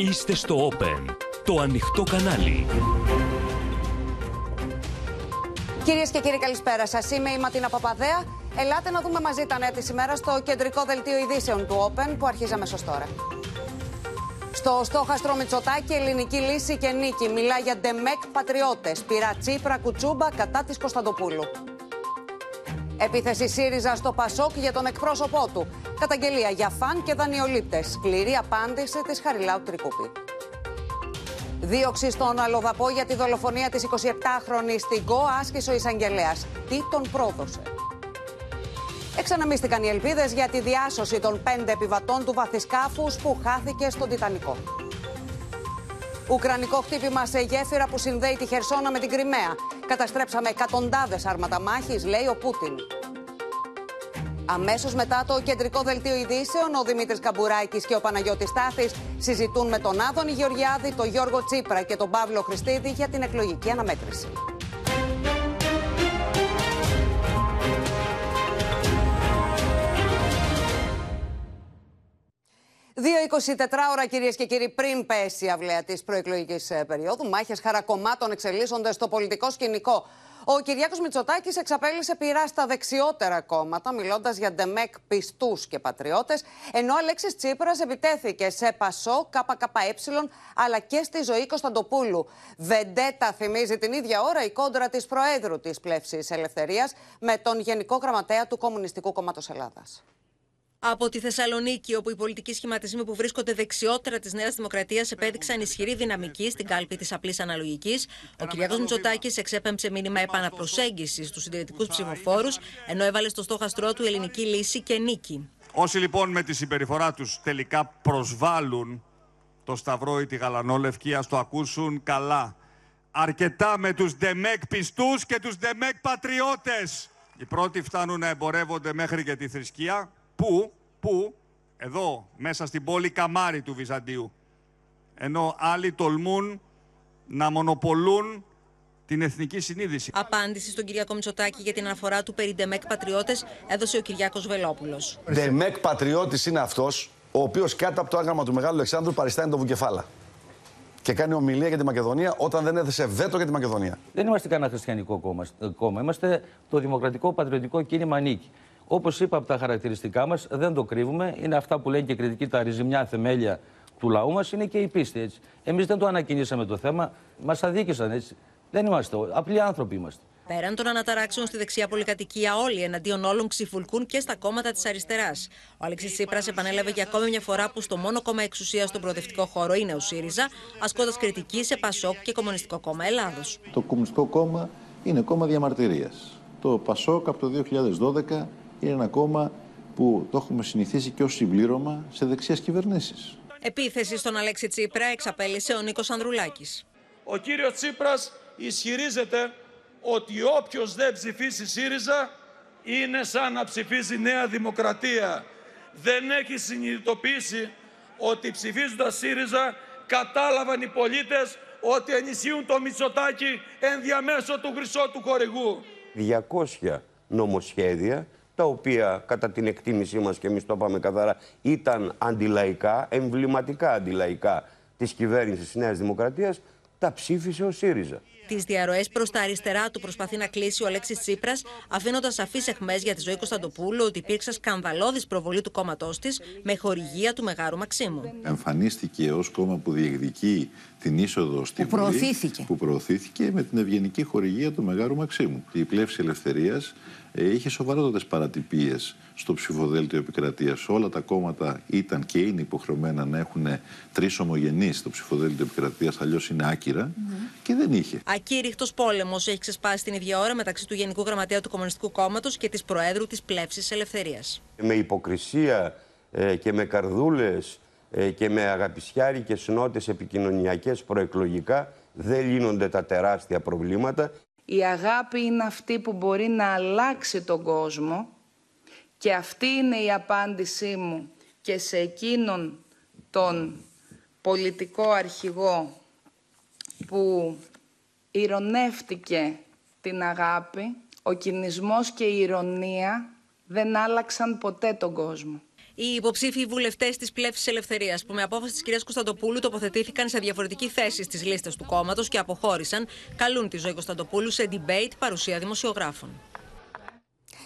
Είστε στο Open, το ανοιχτό κανάλι. Κυρίες και κύριοι, καλησπέρα σας. Είμαι η Ματίνα Παπαδέα. Ελάτε να δούμε μαζί τα νέα της ημέρα στο κεντρικό δελτίο ειδήσεων του Open που αρχίζαμε αμέσω τώρα. Στο στόχαστρο Μητσοτάκη, ελληνική λύση και νίκη. Μιλά για ντεμεκ πατριώτες. Πειρά Τσίπρα Κουτσούμπα κατά της Κωνσταντοπούλου. Επίθεση ΣΥΡΙΖΑ στο Πασόκ για τον εκπρόσωπό του. Καταγγελία για φαν και δανειολήπτες. Σκληρή απάντηση της Χαριλάου Τρικούπη. Δίωξη στον Αλοδαπό για τη δολοφονία της 27χρονης στην ΚΟ άσκησε ο εισαγγελέας. Τι τον πρόδωσε. Εξαναμίστηκαν οι ελπίδες για τη διάσωση των πέντε επιβατών του βαθισκάφους που χάθηκε στον Τιτανικό. Ουκρανικό χτύπημα σε γέφυρα που συνδέει τη Χερσόνα με την Κρυμαία. Καταστρέψαμε εκατοντάδες άρματα μάχης, λέει ο Πούτιν. Αμέσως μετά το κεντρικό δελτίο ειδήσεων, ο Δημήτρης Καμπουράκης και ο Παναγιώτης Τάθης συζητούν με τον Άδωνη Γεωργιάδη, τον Γιώργο Τσίπρα και τον Παύλο Χριστίδη για την εκλογική αναμέτρηση. 2-24 ώρα, κυρίες και κύριοι, πριν πέσει η αυλαία της προεκλογικής ε, περίοδου, μάχες χαρακομμάτων εξελίσσονται στο πολιτικό σκηνικό. Ο Κυριάκος Μητσοτάκης εξαπέλυσε πειρά στα δεξιότερα κόμματα, μιλώντας για ντεμεκ πιστούς και πατριώτες, ενώ ο Αλέξης Τσίπρας επιτέθηκε σε Πασό, ΚΚΕ, αλλά και στη ζωή Κωνσταντοπούλου. Βεντέτα θυμίζει την ίδια ώρα η κόντρα της Προέδρου της Πλεύσης Ελευθερίας με τον Γενικό Γραμματέα του Κομμουνιστικού Κόμματος Ελλάδας. Από τη Θεσσαλονίκη, όπου οι πολιτικοί σχηματισμοί που βρίσκονται δεξιότερα της Νέας Δημοκρατίας επέδειξαν ισχυρή δυναμική στην κάλπη της απλής αναλογικής, ο κ. Μητσοτάκης εξέπεμψε μήνυμα επαναπροσέγγισης στους συντηρητικούς ψηφοφόρους, ενώ έβαλε στο στόχαστρό του ελληνική λύση και νίκη. Όσοι λοιπόν με τη συμπεριφορά τους τελικά προσβάλλουν το Σταυρό ή τη Γαλανόλευκη, ας το ακούσουν καλά. Αρκετά με τους ντεμέκ πιστούς και τους ντεμέκ πατριώτες. Οι πρώτοι φτάνουν να εμπορεύονται μέχρι και τη θρησκεία Πού, πού, εδώ, μέσα στην πόλη Καμάρι του Βυζαντίου. Ενώ άλλοι τολμούν να μονοπολούν την εθνική συνείδηση. Απάντηση στον Κυριακό Μητσοτάκη για την αναφορά του περί Ντεμεκ Πατριώτες έδωσε ο Κυριάκο Βελόπουλος. Ντεμεκ Πατριώτης είναι αυτός ο οποίος κάτω από το άγραμμα του Μεγάλου Αλεξάνδρου παριστάνει το Βουκεφάλα. Και κάνει ομιλία για τη Μακεδονία όταν δεν έθεσε βέτο για τη Μακεδονία. Δεν είμαστε κανένα χριστιανικό κόμμα. Είμαστε το Δημοκρατικό Πατριωτικό Κίνημα Νίκη. Όπως είπα από τα χαρακτηριστικά μας, δεν το κρύβουμε. Είναι αυτά που λένε και κριτική τα ριζιμιά θεμέλια του λαού μας, είναι και η πίστη. Εμείς δεν το ανακοινήσαμε το θέμα, μας αδίκησαν έτσι. Δεν είμαστε, απλοί άνθρωποι είμαστε. Πέραν των αναταράξεων στη δεξιά πολυκατοικία, όλοι εναντίον όλων ξυφουλκούν και στα κόμματα της αριστεράς. Ο Αλέξης Τσίπρας επανέλαβε για ακόμη μια φορά που στο μόνο κόμμα εξουσίας στον προοδευτικό χώρο είναι ο ΣΥΡΙΖΑ, ασκώντας κριτική σε ΠΑΣΟΚ και Κομμουνιστικό Κόμμα Ελλάδος. Το Κομμουνιστικό Κόμμα είναι κόμμα διαμαρτυρίας. Το ΠΑΣΟΚ από το 2012 είναι ένα κόμμα που το έχουμε συνηθίσει και ως συμπλήρωμα σε δεξιές κυβερνήσεις. Επίθεση στον Αλέξη Τσίπρα εξαπέλυσε ο Νίκος Ανδρουλάκης. Ο κύριος Τσίπρας ισχυρίζεται ότι όποιος δεν ψηφίσει ΣΥΡΙΖΑ είναι σαν να ψηφίζει Νέα Δημοκρατία. Δεν έχει συνειδητοποιήσει ότι ψηφίζοντας ΣΥΡΙΖΑ κατάλαβαν οι πολίτες ότι ενισχύουν το Μητσοτάκι ενδιαμέσω του χρυσό του χορηγού. 200 νομοσχέδια τα οποία κατά την εκτίμησή μας και εμείς το είπαμε καθαρά ήταν αντιλαϊκά, εμβληματικά αντιλαϊκά της κυβέρνησης της Νέας Δημοκρατίας, τα ψήφισε ο ΣΥΡΙΖΑ. Τις διαρροές προς τα αριστερά του προσπαθεί να κλείσει ο Αλέξης Τσίπρας, αφήνοντας σαφείς εχμέ για τη ζωή Κωνσταντοπούλου ότι υπήρξε σκανδαλώδης προβολή του κόμματός της με χορηγία του Μεγάρου Μαξίμου. Εμφανίστηκε ως κόμμα που διεκδικεί την είσοδο στη που Βουλή, προωθήθηκε. που προωθήθηκε με την ευγενική χορηγία του Μεγάρου Μαξίμου. Η πλεύση ελευθερίας ε, είχε σοβαρότατες παρατυπίες στο ψηφοδέλτιο επικρατείας. Όλα τα κόμματα ήταν και είναι υποχρεωμένα να έχουν τρεις ομογενείς στο ψηφοδέλτιο επικρατείας, αλλιώς είναι άκυρα και δεν είχε. Ακήρυχτο πόλεμος έχει ξεσπάσει την ίδια ώρα μεταξύ του Γενικού Γραμματέα του Κομμουνιστικού Κόμματος και της Προέδρου της Πλεύσης Ελευθερίας. Με υποκρισία ε, και με καρδούλες ε, και με αγαπησιάρικες νότες επικοινωνιακές προεκλογικά δεν λύνονται τα τεράστια προβλήματα. Η αγάπη είναι αυτή που μπορεί να αλλάξει τον κόσμο και αυτή είναι η απάντησή μου και σε εκείνον τον πολιτικό αρχηγό που ηρωνεύτηκε την αγάπη, ο κινησμός και η ηρωνία δεν άλλαξαν ποτέ τον κόσμο. Οι υποψήφοι βουλευτές της Πλεύσης Ελευθερίας, που με απόφαση της κυρίας Κωνσταντοπούλου τοποθετήθηκαν σε διαφορετική θέση στις λίστες του κόμματος και αποχώρησαν, καλούν τη ζωή Κωνσταντοπούλου σε debate παρουσία δημοσιογράφων.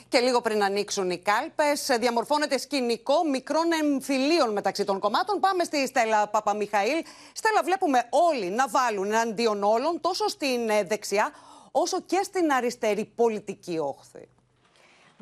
Και λίγο πριν ανοίξουν οι κάλπες, διαμορφώνεται σκηνικό μικρών εμφυλίων μεταξύ των κομμάτων. Πάμε στη Στέλλα Παπαμιχαήλ. Στέλλα, βλέπουμε όλοι να βάλουν εναντίον όλων, τόσο στην ε, δεξιά όσο και στην αριστερή πολιτική όχθη.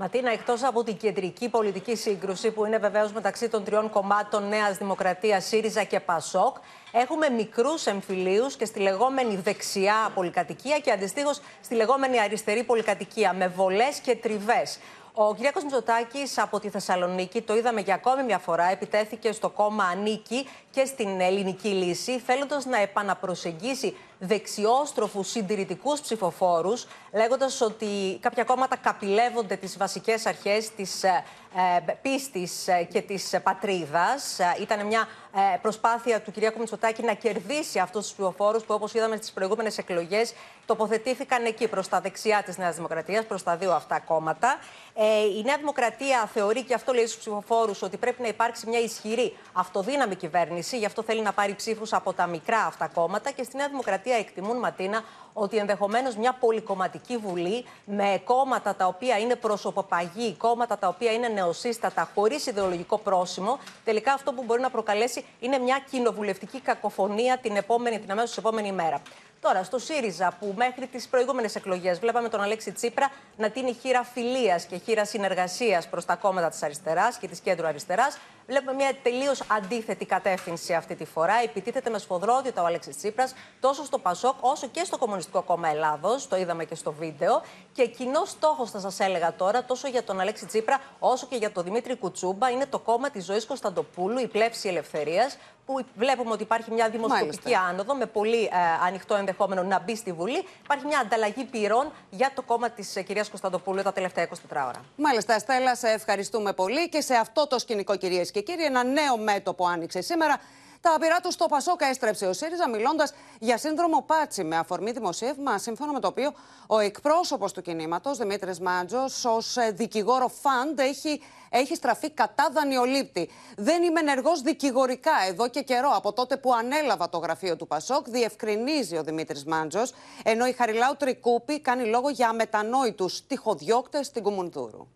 Ματίνα, εκτός από την κεντρική πολιτική σύγκρουση που είναι βεβαίως μεταξύ των τριών κομμάτων Νέας Δημοκρατίας, ΣΥΡΙΖΑ και ΠΑΣΟΚ, έχουμε μικρούς εμφυλίους και στη λεγόμενη δεξιά πολυκατοικία και αντιστοίχως στη λεγόμενη αριστερή πολυκατοικία με βολές και τριβές. Ο κ. Μητσοτάκης από τη Θεσσαλονίκη, το είδαμε για ακόμη μια φορά, επιτέθηκε στο κόμμα Ανίκη και στην ελληνική λύση, θέλοντας να επαναπροσεγγίσει δεξιόστροφους συντηρητικούς ψηφοφόρους, λέγοντας ότι κάποια κόμματα καπηλεύονται τις βασικές αρχές της ε, πίστης ε, και της πατρίδας. Ε, ήταν μια ε, προσπάθεια του κ. Μητσοτάκη να κερδίσει αυτούς τους ψηφοφόρους που, όπως είδαμε στις προηγούμενες εκλογές, τοποθετήθηκαν εκεί προς τα δεξιά της Νέας Δημοκρατίας, προς τα δύο αυτά κόμματα. Ε, η Νέα Δημοκρατία θεωρεί και αυτό λέει στους ψηφοφόρους ότι πρέπει να υπάρξει μια ισχυρή αυτοδύναμη κυβέρνηση. Γι' αυτό θέλει να πάρει ψήφους από τα μικρά αυτά κόμματα. Και στη Νέα Δημοκρατία εκτιμούν, Ματίνα, ότι ενδεχομένως μια πολυκομματική βουλή με κόμματα τα οποία είναι προσωποπαγή, κόμματα τα οποία είναι νεοσύστατα, χωρίς ιδεολογικό πρόσημο, τελικά αυτό που μπορεί να προκαλέσει είναι μια κοινοβουλευτική κακοφωνία την, επόμενη, την αμέσως επόμενη μέρα. Τώρα, στο ΣΥΡΙΖΑ, που μέχρι τις προηγούμενες εκλογές βλέπαμε τον Αλέξη Τσίπρα να τίνει χείρα φιλίας και χείρα συνεργασίας προς τα κόμματα της αριστεράς και της κέντρου αριστεράς, βλέπουμε μια τελείως αντίθετη κατεύθυνση αυτή τη φορά. Επιτίθεται με σφοδρότητα ο Αλέξης Τσίπρας τόσο στο Πασόκ όσο και στο Κομμουνιστικό Κόμμα Ελλάδος. Το είδαμε και στο βίντεο. Και κοινό στόχος, θα σας έλεγα τώρα, τόσο για τον Αλέξη Τσίπρα όσο και για τον Δημήτρη Κουτσούμπα, είναι το κόμμα της ζωής Κωνσταντοπούλου, η πλεύση ελευθερίας, που βλέπουμε ότι υπάρχει μια δημοσκοπική άνοδο με πολύ ε, ανοιχτό ενδεχόμενο να μπει στη Βουλή. Υπάρχει μια ανταλλαγή πυρών για το κόμμα της ε, κυρίας Κωνσταντοπούλου τα τελευταία 24 ώρα. Μάλιστα, Στέλλα, σε ευχαριστούμε πολύ και σε αυτό το σκηνικό, κυρίες και κύριοι, ένα νέο μέτωπο άνοιξε σήμερα. Τα πειρά του στο Πασόκα έστρεψε ο ΣΥΡΙΖΑ μιλώντας για σύνδρομο Πάτσι με αφορμή δημοσίευμα, σύμφωνα με το οποίο ο εκπρόσωπος του κινήματος, Δημήτρης Μάντζος, ως ε, δικηγόρο φαντ, έχει, έχει στραφεί κατά δανειολήπτη. Δεν είμαι ενεργός δικηγορικά εδώ και καιρό, από τότε που ανέλαβα το γραφείο του Πασόκ, διευκρινίζει ο Δημήτρης Μάντζος, ενώ η Χαριλάου Τρικούπη κάνει λόγο για αμετανόητους τυχοδιώκτες στην Κουμουνδούρου.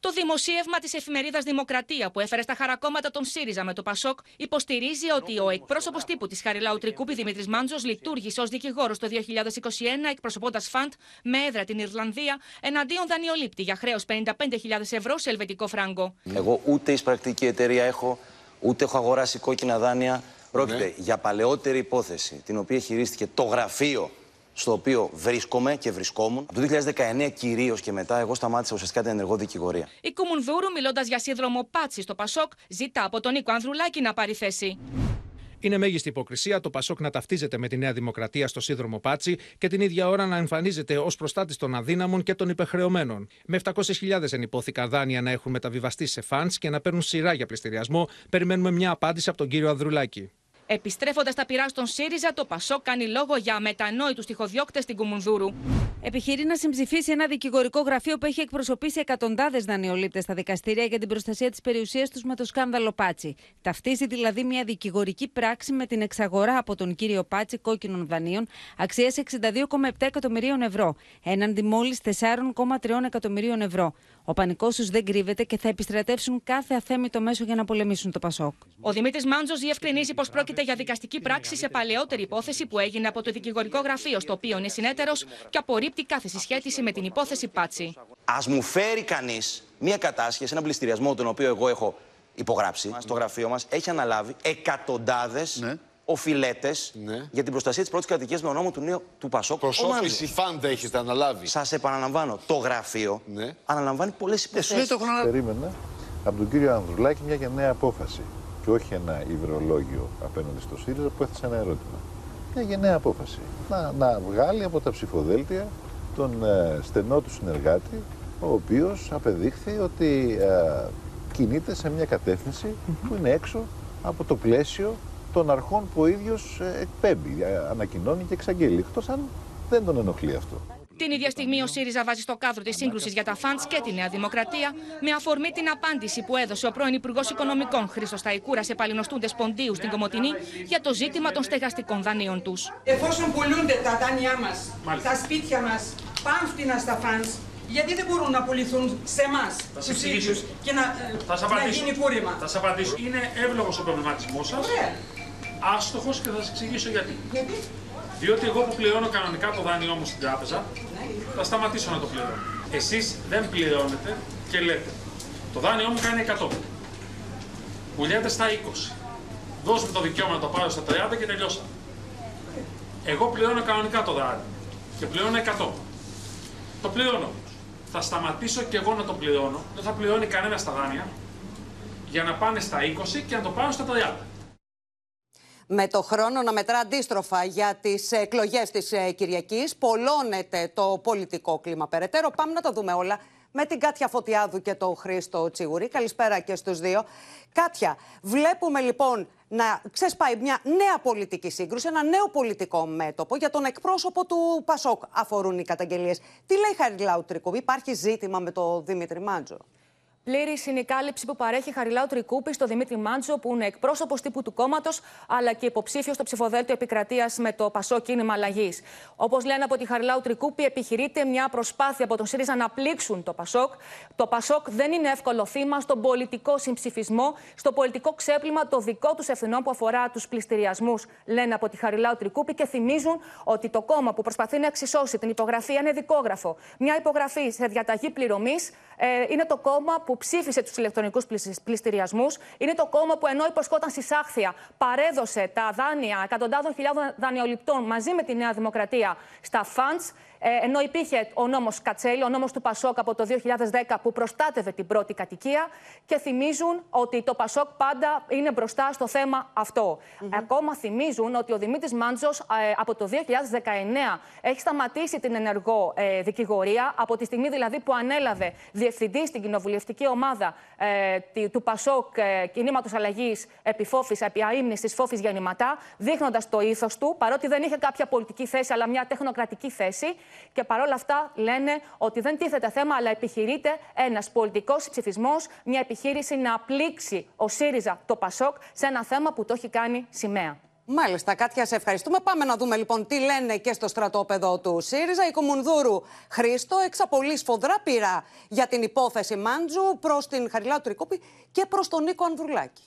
Το δημοσίευμα της εφημερίδας Δημοκρατία που έφερε στα χαρακόμματα των ΣΥΡΙΖΑ με το ΠΑΣΟΚ υποστηρίζει ότι ο εκπρόσωπος τύπου της Χαριλάου Τρικούπη Δημήτρης Μάντζος λειτουργήσε ως δικηγόρος το 2021 εκπροσωπώντας Φαντ με έδρα την Ιρλανδία εναντίον δανειολήπτη για χρέος 55.000 ευρώ σε ελβετικό φράγκο. Εγώ ούτε εισπρακτική εταιρεία έχω, ούτε έχω αγοράσει κόκκινα δάνεια. Πρόκειται ναι. για παλαιότερη υπόθεση, την οποία χειρίστηκε το γραφείο στο οποίο βρίσκομαι και βρισκόμουν. Από το 2019 κυρίως και μετά, εγώ σταμάτησα ουσιαστικά την ενεργό δικηγορία. Η Κουμουνδούρου, μιλώντας για σύνδρομο Πάτσι στο Πασόκ, ζητά από τον Νίκο Ανδρουλάκη να πάρει θέση. Είναι μέγιστη υποκρισία το Πασόκ να ταυτίζεται με τη Νέα Δημοκρατία στο σύνδρομο Πάτσι και την ίδια ώρα να εμφανίζεται ως προστάτης των αδύναμων και των υπεχρεωμένων. Με 700.000 ενυπόθηκα δάνεια να έχουν μεταβιβαστεί σε φαντς και να παίρνουν σειρά για πληστηριασμό, περιμένουμε μια απάντηση από τον κύριο Ανδρουλάκη. Επιστρέφοντας τα πειρά στον ΣΥΡΙΖΑ, το ΠΑΣΟ κάνει λόγο για αμετανόητους τυχοδιώκτε στην Κουμουνδούρου. Επιχειρεί να συμψηφίσει ένα δικηγορικό γραφείο που έχει εκπροσωπήσει εκατοντάδες δανειολήπτες στα δικαστήρια για την προστασία της περιουσίας τους με το σκάνδαλο Πάτσι. Ταυτίζει δηλαδή μια δικηγορική πράξη με την εξαγορά από τον κύριο Πάτσι κόκκινων δανείων αξίας 62,7 εκατομμυρίων ευρώ, έναντι μόλις 4,3 εκατομμυρίων ευρώ. Ο πανικός τους δεν κρύβεται και θα επιστρατεύσουν κάθε αθέμητο μέσο για να πολεμήσουν το Πασόκ. Ο Δημήτρης Μάντζο διευκρινίζει πως πρόκειται για δικαστική πράξη σε παλαιότερη υπόθεση που έγινε από το δικηγορικό γραφείο στο οποίο είναι συνέτερος και απορρίπτει κάθε συσχέτιση με την υπόθεση Πάτσι. Α μου φέρει κανείς μία κατάσχεση, ένα πληστηριασμό τον οποίο εγώ έχω υπογράψει στο γραφείο μας, έχει αναλάβει εκατοντάδες ναι οφειλέτες ναι. για την προστασία της πρώτης κατοικίας με ονόμο του νέου του Πασόκ. Προσώπηση φαντ έχετε αναλάβει. Σας επαναλαμβάνω, το γραφείο ναι. αναλαμβάνει πολλές υποθέσεις. Περίμενα από τον κύριο Ανδρουλάκη μια και νέα απόφαση. Και όχι ένα υδρολόγιο απέναντι στο ΣΥΡΙΖΑ που έθεσε ένα ερώτημα. Μια γενναία απόφαση. Να, να βγάλει από τα ψηφοδέλτια τον ε, στενό του συνεργάτη, ο οποίος απεδείχθη ότι ε, κινείται σε μια κατεύθυνση που είναι έξω από το πλαίσιο των αρχών που ο ίδιος ε, εκπέμπει, ε, ανακοινώνει και εξαγγέλει. Εκτός αν δεν τον ενοχλεί αυτό. Την ίδια στιγμή ο ΣΥΡΙΖΑ βάζει στο κάδρο τη σύγκρουση για τα φαντ και τη Νέα Δημοκρατία με αφορμή την απάντηση που έδωσε ο πρώην Υπουργός Οικονομικών Χρήστος Ταϊκούρα σε παλινοστούντες ποντίου στην Κομωτινή για το ζήτημα των στεγαστικών δανείων τους. Εφόσον πουλούνται τα δάνειά μας, τα σπίτια μας, πάνφτινα στα φαντ, γιατί δεν μπορούν να πουληθούν σε εμάς, τους ίδιους, και να, θα να γίνει κούρεμα. Θα σας απαντήσω. Είναι εύλογος ο προβληματισμός σας. Άστοχος και θα σας εξηγήσω γιατί. Γιατί; Διότι εγώ που πληρώνω κανονικά το δάνειό μου στην τράπεζα, θα σταματήσω να το πληρώνω. Εσείς δεν πληρώνετε και λέτε, το δάνειό μου κάνει 100. Πουλιέται στα 20. Δώσ' μου το δικαίωμα να το πάρω στα 30 και τελειώσα. Εγώ πληρώνω κανονικά το δάνειο και πληρώνω 100. Το πληρώνω. Θα σταματήσω και εγώ να το πληρώνω. Δεν θα πληρώνει κανένας τα δάνεια για να πάνε στα 20 και να το πάρω στα 30 με το χρόνο να μετρά αντίστροφα για τις εκλογές της ε, Κυριακής. Πολλώνεται το πολιτικό κλίμα περαιτέρω. Πάμε να τα δούμε όλα με την Κάτια Φωτιάδου και τον Χρήστο Τσιγουρή. Καλησπέρα και στους δύο. Κάτια, βλέπουμε λοιπόν να ξεσπάει μια νέα πολιτική σύγκρουση, ένα νέο πολιτικό μέτωπο. Για τον εκπρόσωπο του Πασόκ αφορούν οι καταγγελίες. Τι λέει Χαριλάου Τρικούβη, υπάρχει ζήτημα με τον Δημήτρη Μάντζο. Πλήρη είναι η κάλυψη που παρέχει Χαριλάου Τρικούπη στο Δημήτρη Μάντζο, που είναι εκπρόσωπος τύπου του κόμματος, αλλά και υποψήφιος στο ψηφοδέλτιο επικρατείας με το Πασό Κίνημα Αλλαγής. Όπως λένε από τη Χαριλάου Τρικούπη, επιχειρείται μια προσπάθεια από τον ΣΥΡΙΖΑ να πλήξουν το Πασόκ. Το Πασόκ δεν είναι εύκολο θύμα στον πολιτικό συμψηφισμό, στο πολιτικό ξέπλυμα των δικών τους ευθυνών που αφορά τους πληστηριασμούς, λένε από τη Χαριλάου Τρικούπη και θυμίζουν ότι το κόμμα που προσπαθεί να εξισώσει την υπογραφή, ένα δικόγραφο, μια υπογραφή σε διαταγή πληρωμής, ε, είναι το κόμμα που ψήφισε τους ηλεκτρονικούς πληστηριασμούς. Είναι το κόμμα που ενώ υποσχόταν στη Σάχθια παρέδωσε τα δάνεια εκατοντάδων χιλιάδων δανειοληπτών μαζί με τη Νέα Δημοκρατία στα funds. Ε, ενώ υπήρχε ο νόμος Κατσέλη, ο νόμος του Πασόκ από το 2010 που προστάτευε την πρώτη κατοικία και θυμίζουν ότι το Πασόκ πάντα είναι μπροστά στο θέμα αυτό. Ακόμα θυμίζουν ότι ο Δημήτρης Μάντζος ε, από το 2019 έχει σταματήσει την ενεργό ε, δικηγορία, από τη στιγμή δηλαδή που ανέλαβε διευθυντή στην κοινοβουλευτική ομάδα ε, του Πασόκ ε, Κινήματος Αλλαγής Επιφόφη, επί της Φόφης Γεννηματά, δείχνοντας το ήθος του, παρότι δεν είχε κάποια πολιτική θέση αλλά μια τεχνοκρατική θέση. Και παρόλα αυτά λένε ότι δεν τίθεται θέμα, αλλά επιχειρείται ένας πολιτικός ψηφισμός, μια επιχείρηση να πλήξει ο ΣΥΡΙΖΑ το ΠΑΣΟΚ σε ένα θέμα που το έχει κάνει σημαία. Μάλιστα, Κάτια, σε ευχαριστούμε. Πάμε να δούμε λοιπόν τι λένε και στο στρατόπεδο του ΣΥΡΙΖΑ. Η Κομουνδούρου Χρήστο εξαπολύει σφοδρά πειρά για την υπόθεση Μάντζου προς την Χαριλάου Τρικόπη και προς τον Νίκο Ανδρουλάκη.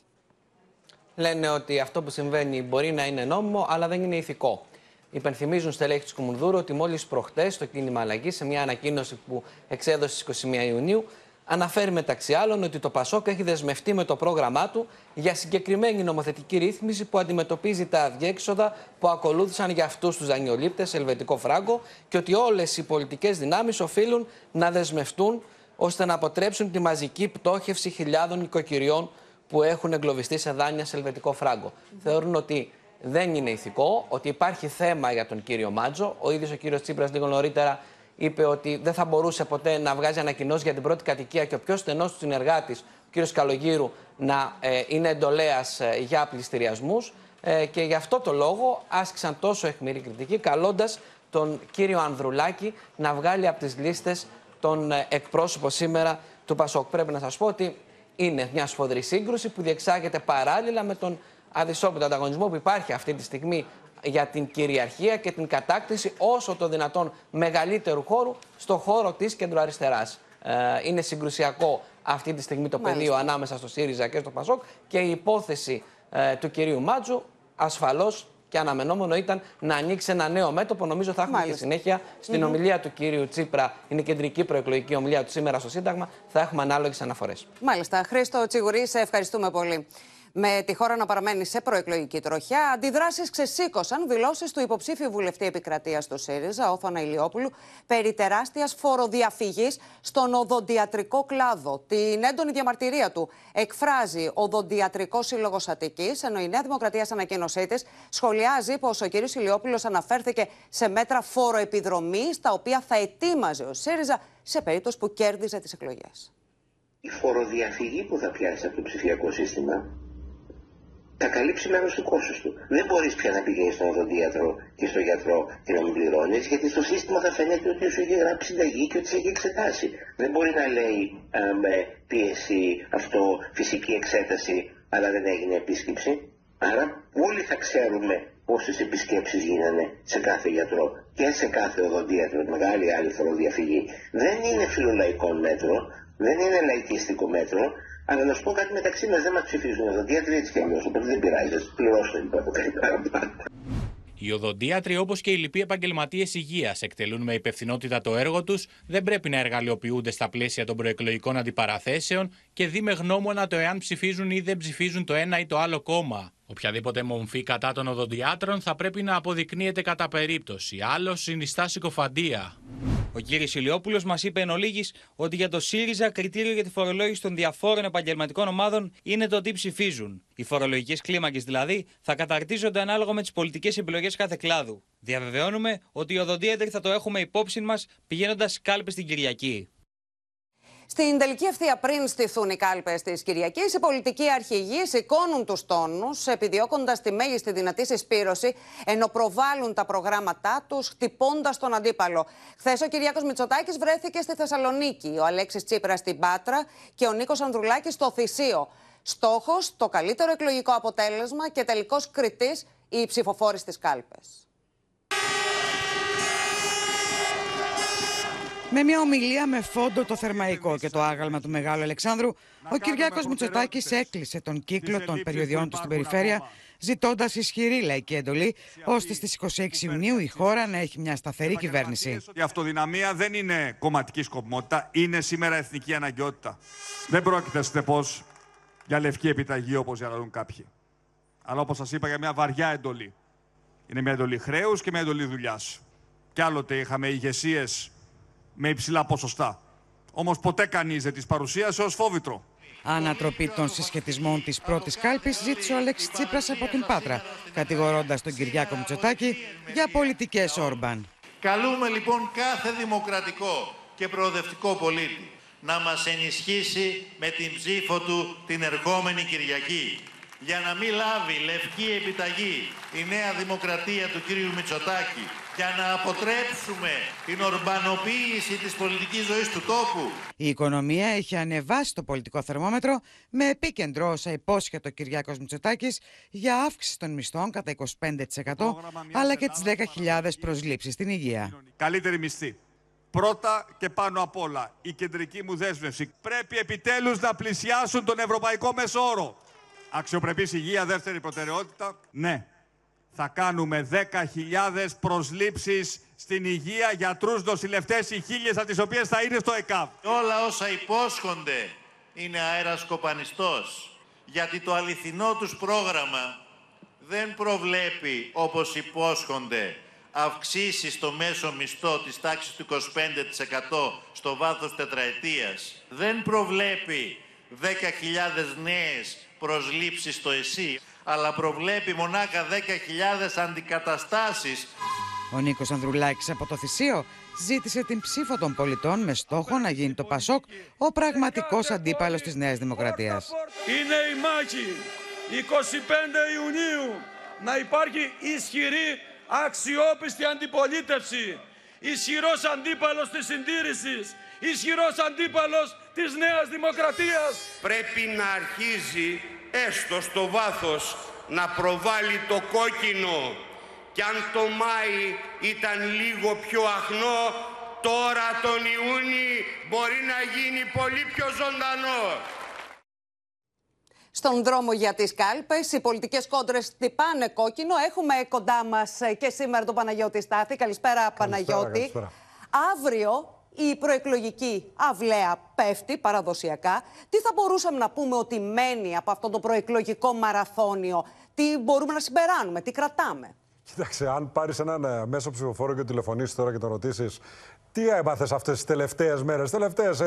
Λένε ότι αυτό που συμβαίνει μπορεί να είναι νόμιμο, αλλά δεν είναι ηθικό. Υπενθυμίζουν στελέχη της Κουμουνδούρου ότι μόλις προχτές το κίνημα αλλαγή, σε μια ανακοίνωση που εξέδωσε στις 21 Ιουνίου, αναφέρει μεταξύ άλλων ότι το Πασόκ έχει δεσμευτεί με το πρόγραμμά του για συγκεκριμένη νομοθετική ρύθμιση που αντιμετωπίζει τα αδιέξοδα που ακολούθησαν για αυτούς τους δανειολήπτες, ελβετικό φράγκο, και ότι όλες οι πολιτικές δυνάμεις οφείλουν να δεσμευτούν ώστε να αποτρέψουν τη μαζική πτώχευση χιλιάδων οικοκυριών που έχουν εγκλωβιστεί σε δάνεια σε ελβετικό φράγκο. Θεωρούν ότι δεν είναι ηθικό, ότι υπάρχει θέμα για τον κύριο Μάτζο. Ο ίδιος ο κύριος Τσίπρας λίγο νωρίτερα είπε ότι δεν θα μπορούσε ποτέ να βγάζει ανακοινώσεις για την πρώτη κατοικία και ο πιο στενός του συνεργάτης, ο κύριος Καλογύρου, να ε, είναι εντολέας ε, για πληστηριασμούς. Ε, και γι' αυτό το λόγο άσκησαν τόσο αιχμηρή κριτική, καλώντας τον κύριο Ανδρουλάκη να βγάλει από τις λίστες τον ε, εκπρόσωπο σήμερα του Πασόκ. Πρέπει να σας πω ότι είναι μια σφοδρή σύγκρουση που διεξάγεται παράλληλα με τον αδυσόπιτο ανταγωνισμό που υπάρχει αυτή τη στιγμή για την κυριαρχία και την κατάκτηση όσο το δυνατόν μεγαλύτερου χώρου στο χώρο της κεντροαριστεράς. Ε, είναι συγκρουσιακό αυτή τη στιγμή το πεδίο ανάμεσα στο ΣΥΡΙΖΑ και στο ΠΑΣΟΚ και η υπόθεση ε, του κυρίου Μάτζου ασφαλώς και αναμενόμενο ήταν να ανοίξει ένα νέο μέτωπο. Νομίζω θα έχουμε και συνέχεια στην ομιλία του κύριου Τσίπρα, είναι η κεντρική προεκλογική ομιλία του σήμερα στο Σύνταγμα, θα έχουμε ανάλογες αναφορές. Μάλιστα. Χρήστο Τσιγουρή, σε ευχαριστούμε πολύ. Με τη χώρα να παραμένει σε προεκλογική τροχιά, αντιδράσεις ξεσήκωσαν δηλώσεις του υποψήφιου βουλευτή επικρατείας του ΣΥΡΙΖΑ, Όθωνα Ηλιόπουλου, περί τεράστιας φοροδιαφυγής στον οδοντιατρικό κλάδο. Την έντονη διαμαρτυρία του εκφράζει ο Οδοντιατρικός Σύλλογος Αττικής, ενώ η Νέα Δημοκρατία, σε ανακοίνωσή της, σχολιάζει πως ο κ. Ηλιόπουλος αναφέρθηκε σε μέτρα φοροεπιδρομής, τα οποία θα ετοίμαζε ο ΣΥΡΙΖΑ σε περίπτωση που κέρδιζε τις εκλογές. Η φοροδιαφυγή που θα πιάσει από το ψηφιακό σύστημα θα καλύψει μέρος του κόστους του. Δεν μπορείς πια να πηγαίνεις στον οδοντίατρο και στον γιατρό και να μην πληρώνεις, γιατί στο σύστημα θα φαίνεται ότι σου έχει γράψει συνταγή και ότι σε έχει εξετάσει. Δεν μπορεί να λέει με πίεση αυτό, φυσική εξέταση, αλλά δεν έγινε επίσκεψη. Άρα όλοι θα ξέρουμε πόσες επισκέψεις γίνανε σε κάθε γιατρό και σε κάθε οδοντίατρο, μεγάλη άλλη φοροδιαφυγή. Δεν είναι φιλολαϊκό μέτρο, δεν είναι λαϊκίστικο μέτρο, αλλά να σου πω κάτι μεταξύ μας, δεν μας ψηφίζουν εδώ. Διάτρη έτσι κι αλλιώς. Οπότε δεν πειράζει. Πληρώστε λοιπόν το κάτι παραπάνω. Οι οδοντίατροι, όπως και οι λοιποί επαγγελματίες υγείας, εκτελούν με υπευθυνότητα το έργο τους, δεν πρέπει να εργαλειοποιούνται στα πλαίσια των προεκλογικών αντιπαραθέσεων και δει με γνώμονα το εάν ψηφίζουν ή δεν ψηφίζουν το ένα ή το άλλο κόμμα. Οποιαδήποτε μομφή κατά των οδοντιάτρων θα πρέπει να αποδεικνύεται κατά περίπτωση. Άλλος συνιστά συκοφαντία. Ο κ. Ηλιόπουλος μας είπε εν ολίγης ότι για το ΣΥΡΙΖΑ κριτήριο για τη φορολόγηση των διαφόρων επαγγελματικών ομάδων είναι το τι ψηφίζουν. Οι φορολογικές κλίμακες δηλαδή θα καταρτίζονται ανάλογα με τις πολιτικές επιλογές κάθε κλάδου. Διαβεβαιώνουμε ότι οι οδοντίατροι θα το έχουμε υπόψη μας πηγαίνοντας κάλπες την Κυριακή. Στην τελική ευθεία, πριν στηθούν οι κάλπες της Κυριακής, οι πολιτικοί αρχηγοί σηκώνουν τους τόνους, επιδιώκοντας τη μέγιστη δυνατή συσπήρωση, ενώ προβάλλουν τα προγράμματά τους, χτυπώντας τον αντίπαλο. Χθες ο Κυριάκος Μητσοτάκης βρέθηκε στη Θεσσαλονίκη, ο Αλέξης Τσίπρας στην Πάτρα και ο Νίκος Ανδρουλάκης στο Θησίο. Στόχος, το καλύτερο εκλογικό αποτέλεσμα και τελικός κριτής οι ψηφοφόροι στις κάλπες. Με μια ομιλία με φόντο το θερμαϊκό και το άγαλμα του Μεγάλου Αλεξάνδρου, ο Κυριάκος Μητσοτάκης έκλεισε τον κύκλο των περιοδιών του στην περιφέρεια, ζητώντας ισχυρή λαϊκή εντολή, ώστε στις 26 Ιουνίου η χώρα να έχει μια σταθερή κυβέρνηση. Η αυτοδυναμία δεν είναι κομματική σκοπιμότητα, είναι σήμερα εθνική αναγκαιότητα. Δεν πρόκειται συνεπώ για λευκή επιταγή όπως διαλαλούν κάποιοι. Αλλά όπως σας είπα, για μια βαριά εντολή. Είναι μια εντολή χρέους και μια εντολή δουλειάς. Κι άλλοτε είχαμε ηγεσίες με υψηλά ποσοστά. Όμως ποτέ κανείς δεν τις παρουσίασε ως φόβητρο. Ανατροπή των συσχετισμών της πρώτης κάλπης ζήτησε ο Αλέξης Τσίπρας από την Πάτρα, κατηγορώντας τον Κυριάκο Μητσοτάκη για πολιτικές Όρμπαν. Καλούμε λοιπόν κάθε δημοκρατικό και προοδευτικό πολίτη να μας ενισχύσει με την ψήφο του την ερχόμενη Κυριακή για να μην λάβει λευκή επιταγή η νέα δημοκρατία του κύριου Μητσοτάκη για να αποτρέψουμε την ορμπανοποίηση της πολιτικής ζωής του τόπου. Η οικονομία έχει ανεβάσει το πολιτικό θερμόμετρο με επίκεντρο όσα υπόσχεται ο Κυριάκος Μητσοτάκης για αύξηση των μισθών κατά 25% αλλά και τις 10.000 προσλήψεις στην υγεία. Καλύτερη μισθή. Πρώτα και πάνω απ' όλα, η κεντρική μου δέσμευση. Πρέπει επιτέλους να πλησιάσουν τον ευρωπαϊκό μεσόρο. Αξιοπρεπής υγεία, δεύτερη προτεραιότητα. Ναι, θα κάνουμε 10.000 προσλήψεις στην υγεία, γιατρούς, νοσηλευτές, οι χίλιες από τις οποίες θα είναι στο ΕΚΑΒ. Όλα όσα υπόσχονται είναι αέρας κοπανιστός, γιατί το αληθινό τους πρόγραμμα δεν προβλέπει, όπως υπόσχονται, αυξήσεις στο μέσο μισθό της τάξης του 25% στο βάθος τετραετίας. Δεν προβλέπει 10.000 νέες προσλήψεις στο ΕΣΥ αλλά προβλέπει μονάχα 10.000 αντικαταστάσεις. Ο Νίκος Ανδρουλάκης από το Θησίο ζήτησε την ψήφο των πολιτών με στόχο να γίνει το ΠΑΣΟΚ ο πραγματικός αντίπαλος της Νέας Δημοκρατίας. Είναι η μάχη 25 Ιουνίου να υπάρχει ισχυρή αξιόπιστη αντιπολίτευση, ισχυρός αντίπαλος της συντήρησης, ισχυρός αντίπαλος της Νέας Δημοκρατίας. Πρέπει να αρχίζει έστω στο βάθος να προβάλλει το κόκκινο και αν το Μάη ήταν λίγο πιο αχνό τώρα τον Ιούνι μπορεί να γίνει πολύ πιο ζωντανό. Στον δρόμο για τις κάλπες, οι πολιτικές κόντρες χτυπάνε κόκκινο. Έχουμε κοντά μας και σήμερα τον Παναγιώτη Στάθη. Καλησπέρα, Παναγιώτη. Καλησπέρα. Αύριο η προεκλογική αυλαία πέφτει παραδοσιακά. Τι θα μπορούσαμε να πούμε ότι μένει από αυτό το προεκλογικό μαραθώνιο, τι μπορούμε να συμπεράνουμε, τι κρατάμε; Κοίταξε, αν πάρεις έναν ε, μέσο ψηφοφόρο και τηλεφωνήσεις τώρα και τον ρωτήσεις τι έπαθε αυτές τις τελευταίες μέρες, τελευταίες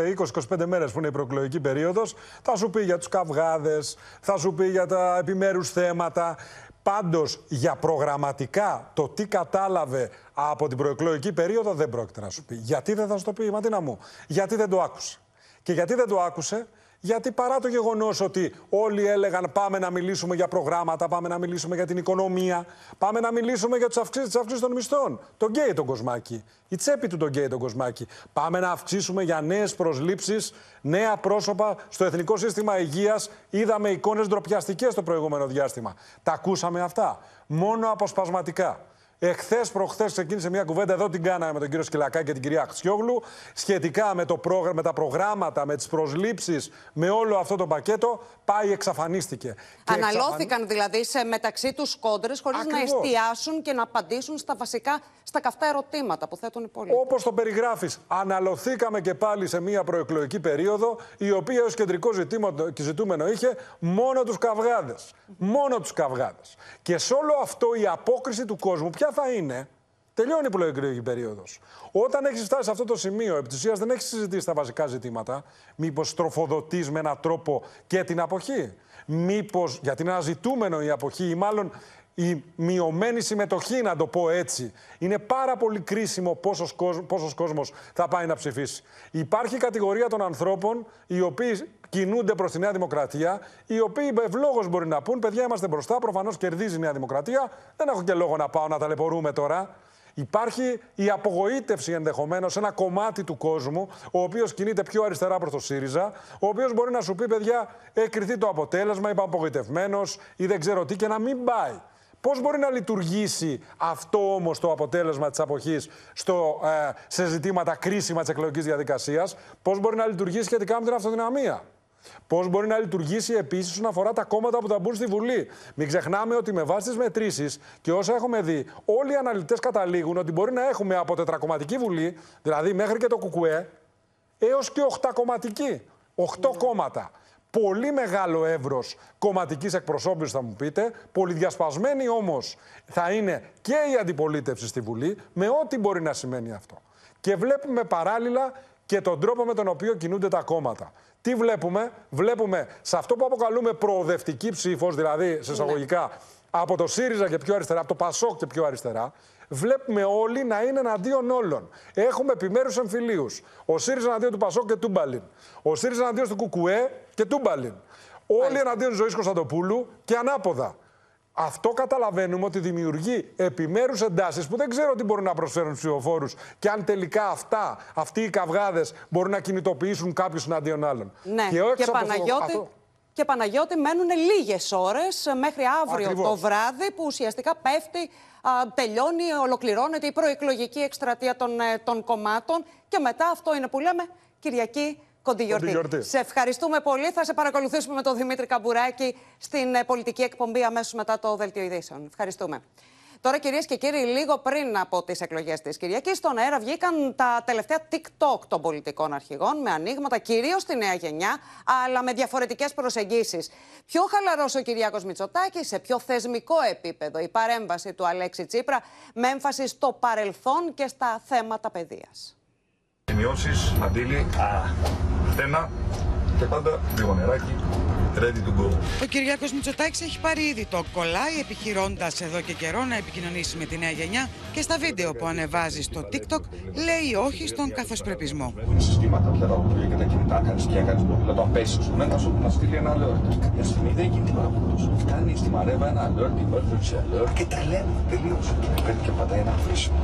20-25 μέρες που είναι η προεκλογική περίοδος, θα σου πει για τους καυγάδες, θα σου πει για τα επιμέρους θέματα. Πάντως για προγραμματικά το τι κατάλαβε από την προεκλογική περίοδο δεν πρόκειται να σου πει. Γιατί δεν θα σου το πει η Ματίνα μου. Γιατί δεν το άκουσε. Και γιατί δεν το άκουσε, Γιατί παρά το γεγονός ότι όλοι έλεγαν πάμε να μιλήσουμε για προγράμματα, πάμε να μιλήσουμε για την οικονομία, πάμε να μιλήσουμε για τις αυξήσεις των μισθών. Τον καίει τον κοσμάκη. Η τσέπη του τον καίει τον κοσμάκη. Πάμε να αυξήσουμε για νέες προσλήψεις, νέα πρόσωπα στο Εθνικό Σύστημα Υγείας. Είδαμε εικόνες ντροπιαστικές το προηγούμενο διάστημα. Τα ακούσαμε αυτά. Μόνο αποσπασματικά. Εχθές, προχθές ξεκίνησε μια κουβέντα, εδώ την κάναμε με τον κύριο Σκυλακάκη και την κυρία Αξιόγλου, σχετικά με, το πρόγραμμα, με τα προγράμματα, με τις προσλήψεις, με όλο αυτό το πακέτο. Πάει, εξαφανίστηκε. Αναλώθηκαν δηλαδή σε μεταξύ τους κόντρες, χωρίς να εστιάσουν και να απαντήσουν στα βασικά, στα καυτά ερωτήματα που θέτουν οι πολίτες. Όπως το περιγράφεις, αναλωθήκαμε και πάλι σε μια προεκλογική περίοδο, η οποία ως κεντρικό ζητούμενο είχε μόνο τους καυγάδες. Μόνο τους καυγάδες. Και σε όλο αυτό η απόκριση του κόσμου, ποια θα είναι, τελειώνει η προεκλογική περίοδος. Όταν έχεις φτάσει σε αυτό το σημείο, επί ουσία δεν έχεις συζητήσει τα βασικά ζητήματα, μήπως τροφοδοτείς με έναν τρόπο και την αποχή; Μήπως, γιατί είναι ένα ζητούμενο η αποχή, ή μάλλον η μειωμένη συμμετοχή, να το πω έτσι. Είναι πάρα πολύ κρίσιμο πόσος, κόσμος, πόσος κόσμος θα πάει να ψηφίσει. Υπάρχει κατηγορία των ανθρώπων οι οποίοι κινούνται προς τη Νέα Δημοκρατία, οι οποίοι ευλόγως μπορεί να πούν: Παιδιά, είμαστε μπροστά, προφανώς κερδίζει η Νέα Δημοκρατία. Δεν έχω και λόγο να πάω να ταλαιπωρούμε τώρα. Υπάρχει η απογοήτευση ενδεχομένως σε ένα κομμάτι του κόσμου, ο οποίος κινείται πιο αριστερά προς το ΣΥΡΙΖΑ, ο οποίος μπορεί να σου πει: Παιδιά, εκριθεί το αποτέλεσμα, είμαι απογοητευμένος ή δεν ξέρω τι, και να μην πάει. Πώς μπορεί να λειτουργήσει αυτό όμως το αποτέλεσμα της αποχής ε, σε ζητήματα κρίσιμα της εκλογικής διαδικασίας, πώς μπορεί να λειτουργήσει σχετικά με την αυτοδυναμία. Πώς μπορεί να λειτουργήσει επίσης όσον αφορά τα κόμματα που θα μπουν στη Βουλή; Μην ξεχνάμε ότι με βάση τις μετρήσεις και όσα έχουμε δει, όλοι οι αναλυτές καταλήγουν ότι μπορεί να έχουμε από τετρακομματική Βουλή, δηλαδή μέχρι και το Κουκουέ, έως και οχτακομματική. Οχτώ κόμματα πολύ μεγάλο εύρος κομματικής εκπροσώπησης, θα μου πείτε. Πολυδιασπασμένη όμως θα είναι και η αντιπολίτευση στη Βουλή, με ό,τι μπορεί να σημαίνει αυτό. Και βλέπουμε παράλληλα και τον τρόπο με τον οποίο κινούνται τα κόμματα. Τι βλέπουμε, βλέπουμε σε αυτό που αποκαλούμε προοδευτική ψήφος, δηλαδή σε εισαγωγικά από το ΣΥΡΙΖΑ και πιο αριστερά, από το ΠΑΣΟΚ και πιο αριστερά, βλέπουμε όλοι να είναι εναντίον όλων. Έχουμε επιμέρους εμφυλίους. Ο ΣΥΡΙΖΑ εναντίον του Πασόκ και Τούμπαλιν. Ο ΣΥΡΙΖΑ εναντίον του Κουκουέ και Τούμπαλιν. Όλοι εναντίον ζωής Κωνσταντοπούλου και ανάποδα. Αυτό καταλαβαίνουμε ότι δημιουργεί επιμέρους εντάσεις που δεν ξέρω τι μπορούν να προσφέρουν στους ψηφοφόρους και αν τελικά αυτά, αυτοί οι καυγάδες μπορούν να κινητοποιήσουν κάποιους εναντίον άλλων. Ναι, και, και Παναγιώτη, και Παναγιώτη μένουν λίγες ώρες μέχρι αύριο το βράδυ που ουσιαστικά πέφτει τελειώνει, ολοκληρώνεται η προεκλογική εκστρατεία των, ε, των κομμάτων και μετά αυτό είναι που λέμε Κυριακή Κοντιγιορτή. Σε ευχαριστούμε πολύ. Θα σε παρακολουθήσουμε με τον Δημήτρη Καμπουράκη στην ε, πολιτική εκπομπή αμέσως μετά το Δελτίο Ειδήσεων. Ευχαριστούμε. Τώρα, κυρίες και κύριοι, λίγο πριν από τις εκλογές της Κυριακής, στον αέρα βγήκαν τα τελευταία TikTok των πολιτικών αρχηγών με ανοίγματα κυρίως στη νέα γενιά, αλλά με διαφορετικές προσεγγίσεις. Πιο χαλαρός ο Κυριάκος Μητσοτάκης, σε πιο θεσμικό επίπεδο η παρέμβαση του Αλέξη Τσίπρα, με έμφαση στο παρελθόν και στα θέματα παιδείας. Σημειώσεις, μαντήλι, ένα και πάντα λίγο νεράκι ready to go. Ο Κυριάκος Μητσοτάκης έχει πάρει ήδη το κολλάι επιχειρώντας εδώ και καιρό να επικοινωνήσει με τη νέα γενιά και στα βίντεο που ανεβάζει στο TikTok λέει όχι στον καθοσπρεπισμό. Συστήματα πια τα οποία και τα κινητά κάνεις και έκανες να το απέσεις σου μετά σου να στείλει ένα alert. Κάποια στιγμή δεν γίνει τίποτα από αυτό. Φτάνει στη μαρέβα ένα alert, emergency alert και τα λέμε τελείωσε. Πρέπει και πατάει ένα αφήσιμο.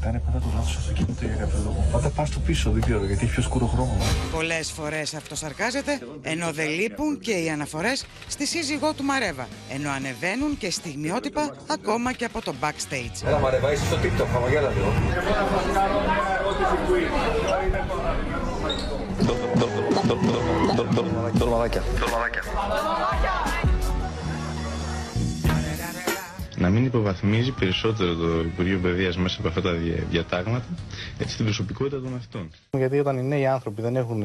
Κάνε πάντα το λάθο αυτοκίνητο για κάποιο λόγο. Πάντα πα στο πίσω, δεν ξέρω γιατί έχει πιο σκούρο χρώμα. Πολλέ φορέ αυτοσαρκάζεται, ενώ δεν λείπουν και οι αναφορέ στη σύζυγό του Μαρέβα. Ενώ ανεβαίνουν και στιγμιότυπα ακόμα και από το backstage. Έλα Μαρέβα, είσαι στο TikTok, χαμογέλα λίγο. Ντολμαδάκια. Ντολμαδάκια. Να μην υποβαθμίζει περισσότερο το Υπουργείο Παιδείας μέσα από αυτά τα διατάγματα έτσι, την προσωπικότητα των μαθητών. Γιατί όταν οι νέοι άνθρωποι δεν, έχουν,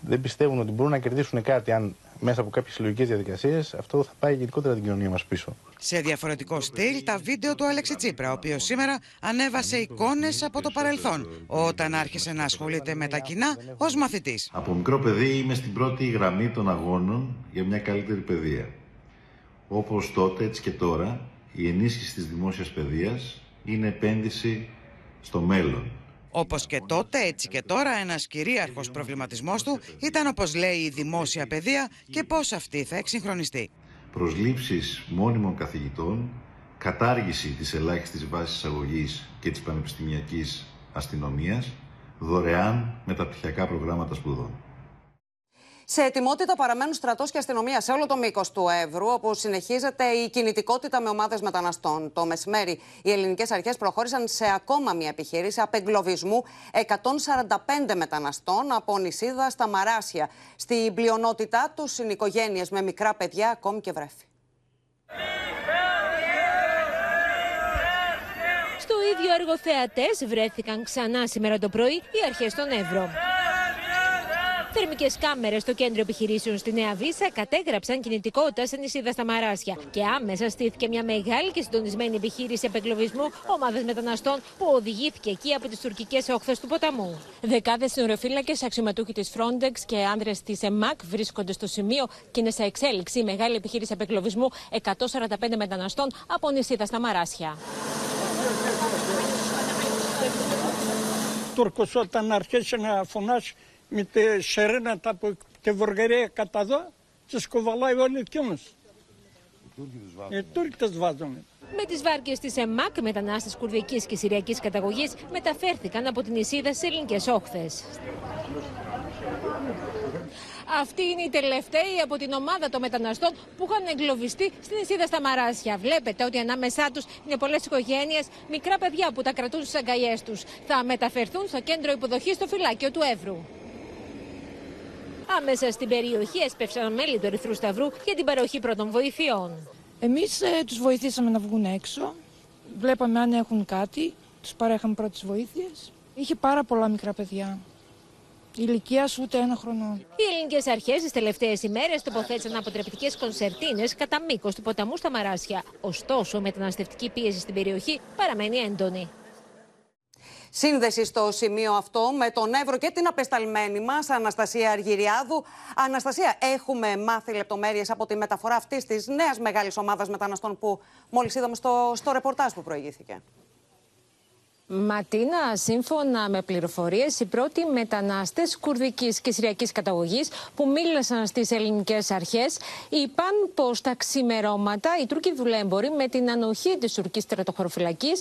δεν πιστεύουν ότι μπορούν να κερδίσουν κάτι αν μέσα από κάποιες συλλογικές διαδικασίες, αυτό θα πάει γενικότερα την κοινωνία μας πίσω. Σε διαφορετικό στυλ, τα βίντεο του Αλέξη Τσίπρα, ο οποίος σήμερα ανέβασε εικόνες από το παρελθόν, όταν άρχισε να ασχολείται με τα κοινά ως μαθητής. Από μικρό παιδί είμαι στην πρώτη γραμμή των αγώνων για μια καλύτερη παιδεία. Όπως τότε, έτσι και τώρα, η ενίσχυση της δημόσιας παιδείας είναι επένδυση στο μέλλον. Όπως και τότε, έτσι και τώρα, ένας κυρίαρχος προβληματισμός του ήταν, όπως λέει, η δημόσια παιδεία και πώς αυτή θα εξυγχρονιστεί. Προσλήψεις μόνιμων καθηγητών, κατάργηση της ελάχιστης βάσης αγωγής και της πανεπιστημιακής αστυνομίας, δωρεάν μεταπτυχιακά προγράμματα σπουδών. Σε ετοιμότητα παραμένουν στρατός και αστυνομία σε όλο το μήκος του Εύρου, όπου συνεχίζεται η κινητικότητα με ομάδες μεταναστών. Το μεσημέρι, οι ελληνικές αρχές προχώρησαν σε ακόμα μια επιχείρηση απεγκλωβισμού 145 μεταναστών από νησίδα στα Μαράσια. Στην πλειονότητά τους είναι με μικρά παιδιά, ακόμη και βρέφη. Στο ίδιο έργο θεατές βρέθηκαν ξανά σήμερα το πρωί οι αρχές των Εύρω. Θερμικές κάμερες στο κέντρο επιχειρήσεων στη Νέα Βίσα κατέγραψαν κινητικότητα σε νησίδα στα Μαράσια. Και άμεσα στήθηκε μια μεγάλη και συντονισμένη επιχείρηση επεγκλωβισμού ομάδε μεταναστών που οδηγήθηκε εκεί από τις τουρκικές όχθες του ποταμού. Δεκάδες συνοριοφύλακε, αξιωματούχοι της Frontex και άνδρες της ΕΜΑΚ βρίσκονται στο σημείο και είναι σε εξέλιξη η μεγάλη επιχείρηση επεγκλωβισμού 145 μεταναστών από νησίδα στα Μαράσια. Τούρκος όταν αρχίσει να φωνάσει με τη σερένα από τη Βουλγαρία κατά εδώ, τις κουβαλάει όλοι δυο μας. Οι Τούρκοι τις βάζουν. Με τις βάρκες της ΕΜΑΚ, μετανάστες κουρδικής και συριακής καταγωγής μεταφέρθηκαν από την Ισίδα σε ελληνικές όχθες. Αυτή είναι η τελευταία από την ομάδα των μεταναστών που είχαν εγκλωβιστεί στην Ισίδα στα Μαράσια. Βλέπετε ότι ανάμεσά τους είναι πολλές οικογένειες, μικρά παιδιά που τα κρατούν στις αγκαλιές τους. Θα μεταφερθούν στο κέντρο υποδοχής στο φυλάκιο του Εύρου. Άμεσα στην περιοχή έσπευσαν μέλη του Ερυθρού Σταυρού για την παροχή πρώτων βοηθειών. Εμείς ε, τους βοηθήσαμε να βγουν έξω. Βλέπαμε αν έχουν κάτι. Τους παρέχαμε πρώτες βοήθειες. Είχε πάρα πολλά μικρά παιδιά. Η ηλικία ούτε ένα χρόνο. Οι ελληνικές αρχές τις τελευταίες ημέρες τοποθέτησαν αποτρεπτικές κονσερτίνες κατά μήκος του ποταμού στα Μαράσια. Ωστόσο, η μεταναστευτική πίεση στην περιοχή παραμένει έντονη σύνδεση στο σημείο αυτό με τον Εύρο και την απεσταλμένη μας, Αναστασία Αργυριάδου. Αναστασία, έχουμε μάθει λεπτομέρειες από τη μεταφορά αυτής της νέας μεγάλης ομάδας μεταναστών που μόλις είδαμε στο, στο ρεπορτάζ που προηγήθηκε. Ματίνα, σύμφωνα με πληροφορίες, οι πρώτοι μετανάστες κουρδικής και συριακής καταγωγής που μίλησαν στις ελληνικές αρχές είπαν πως τα ξημερώματα οι Τούρκοι δουλέμποροι με την ανοχή της τουρκικής στρατοχωροφυλακή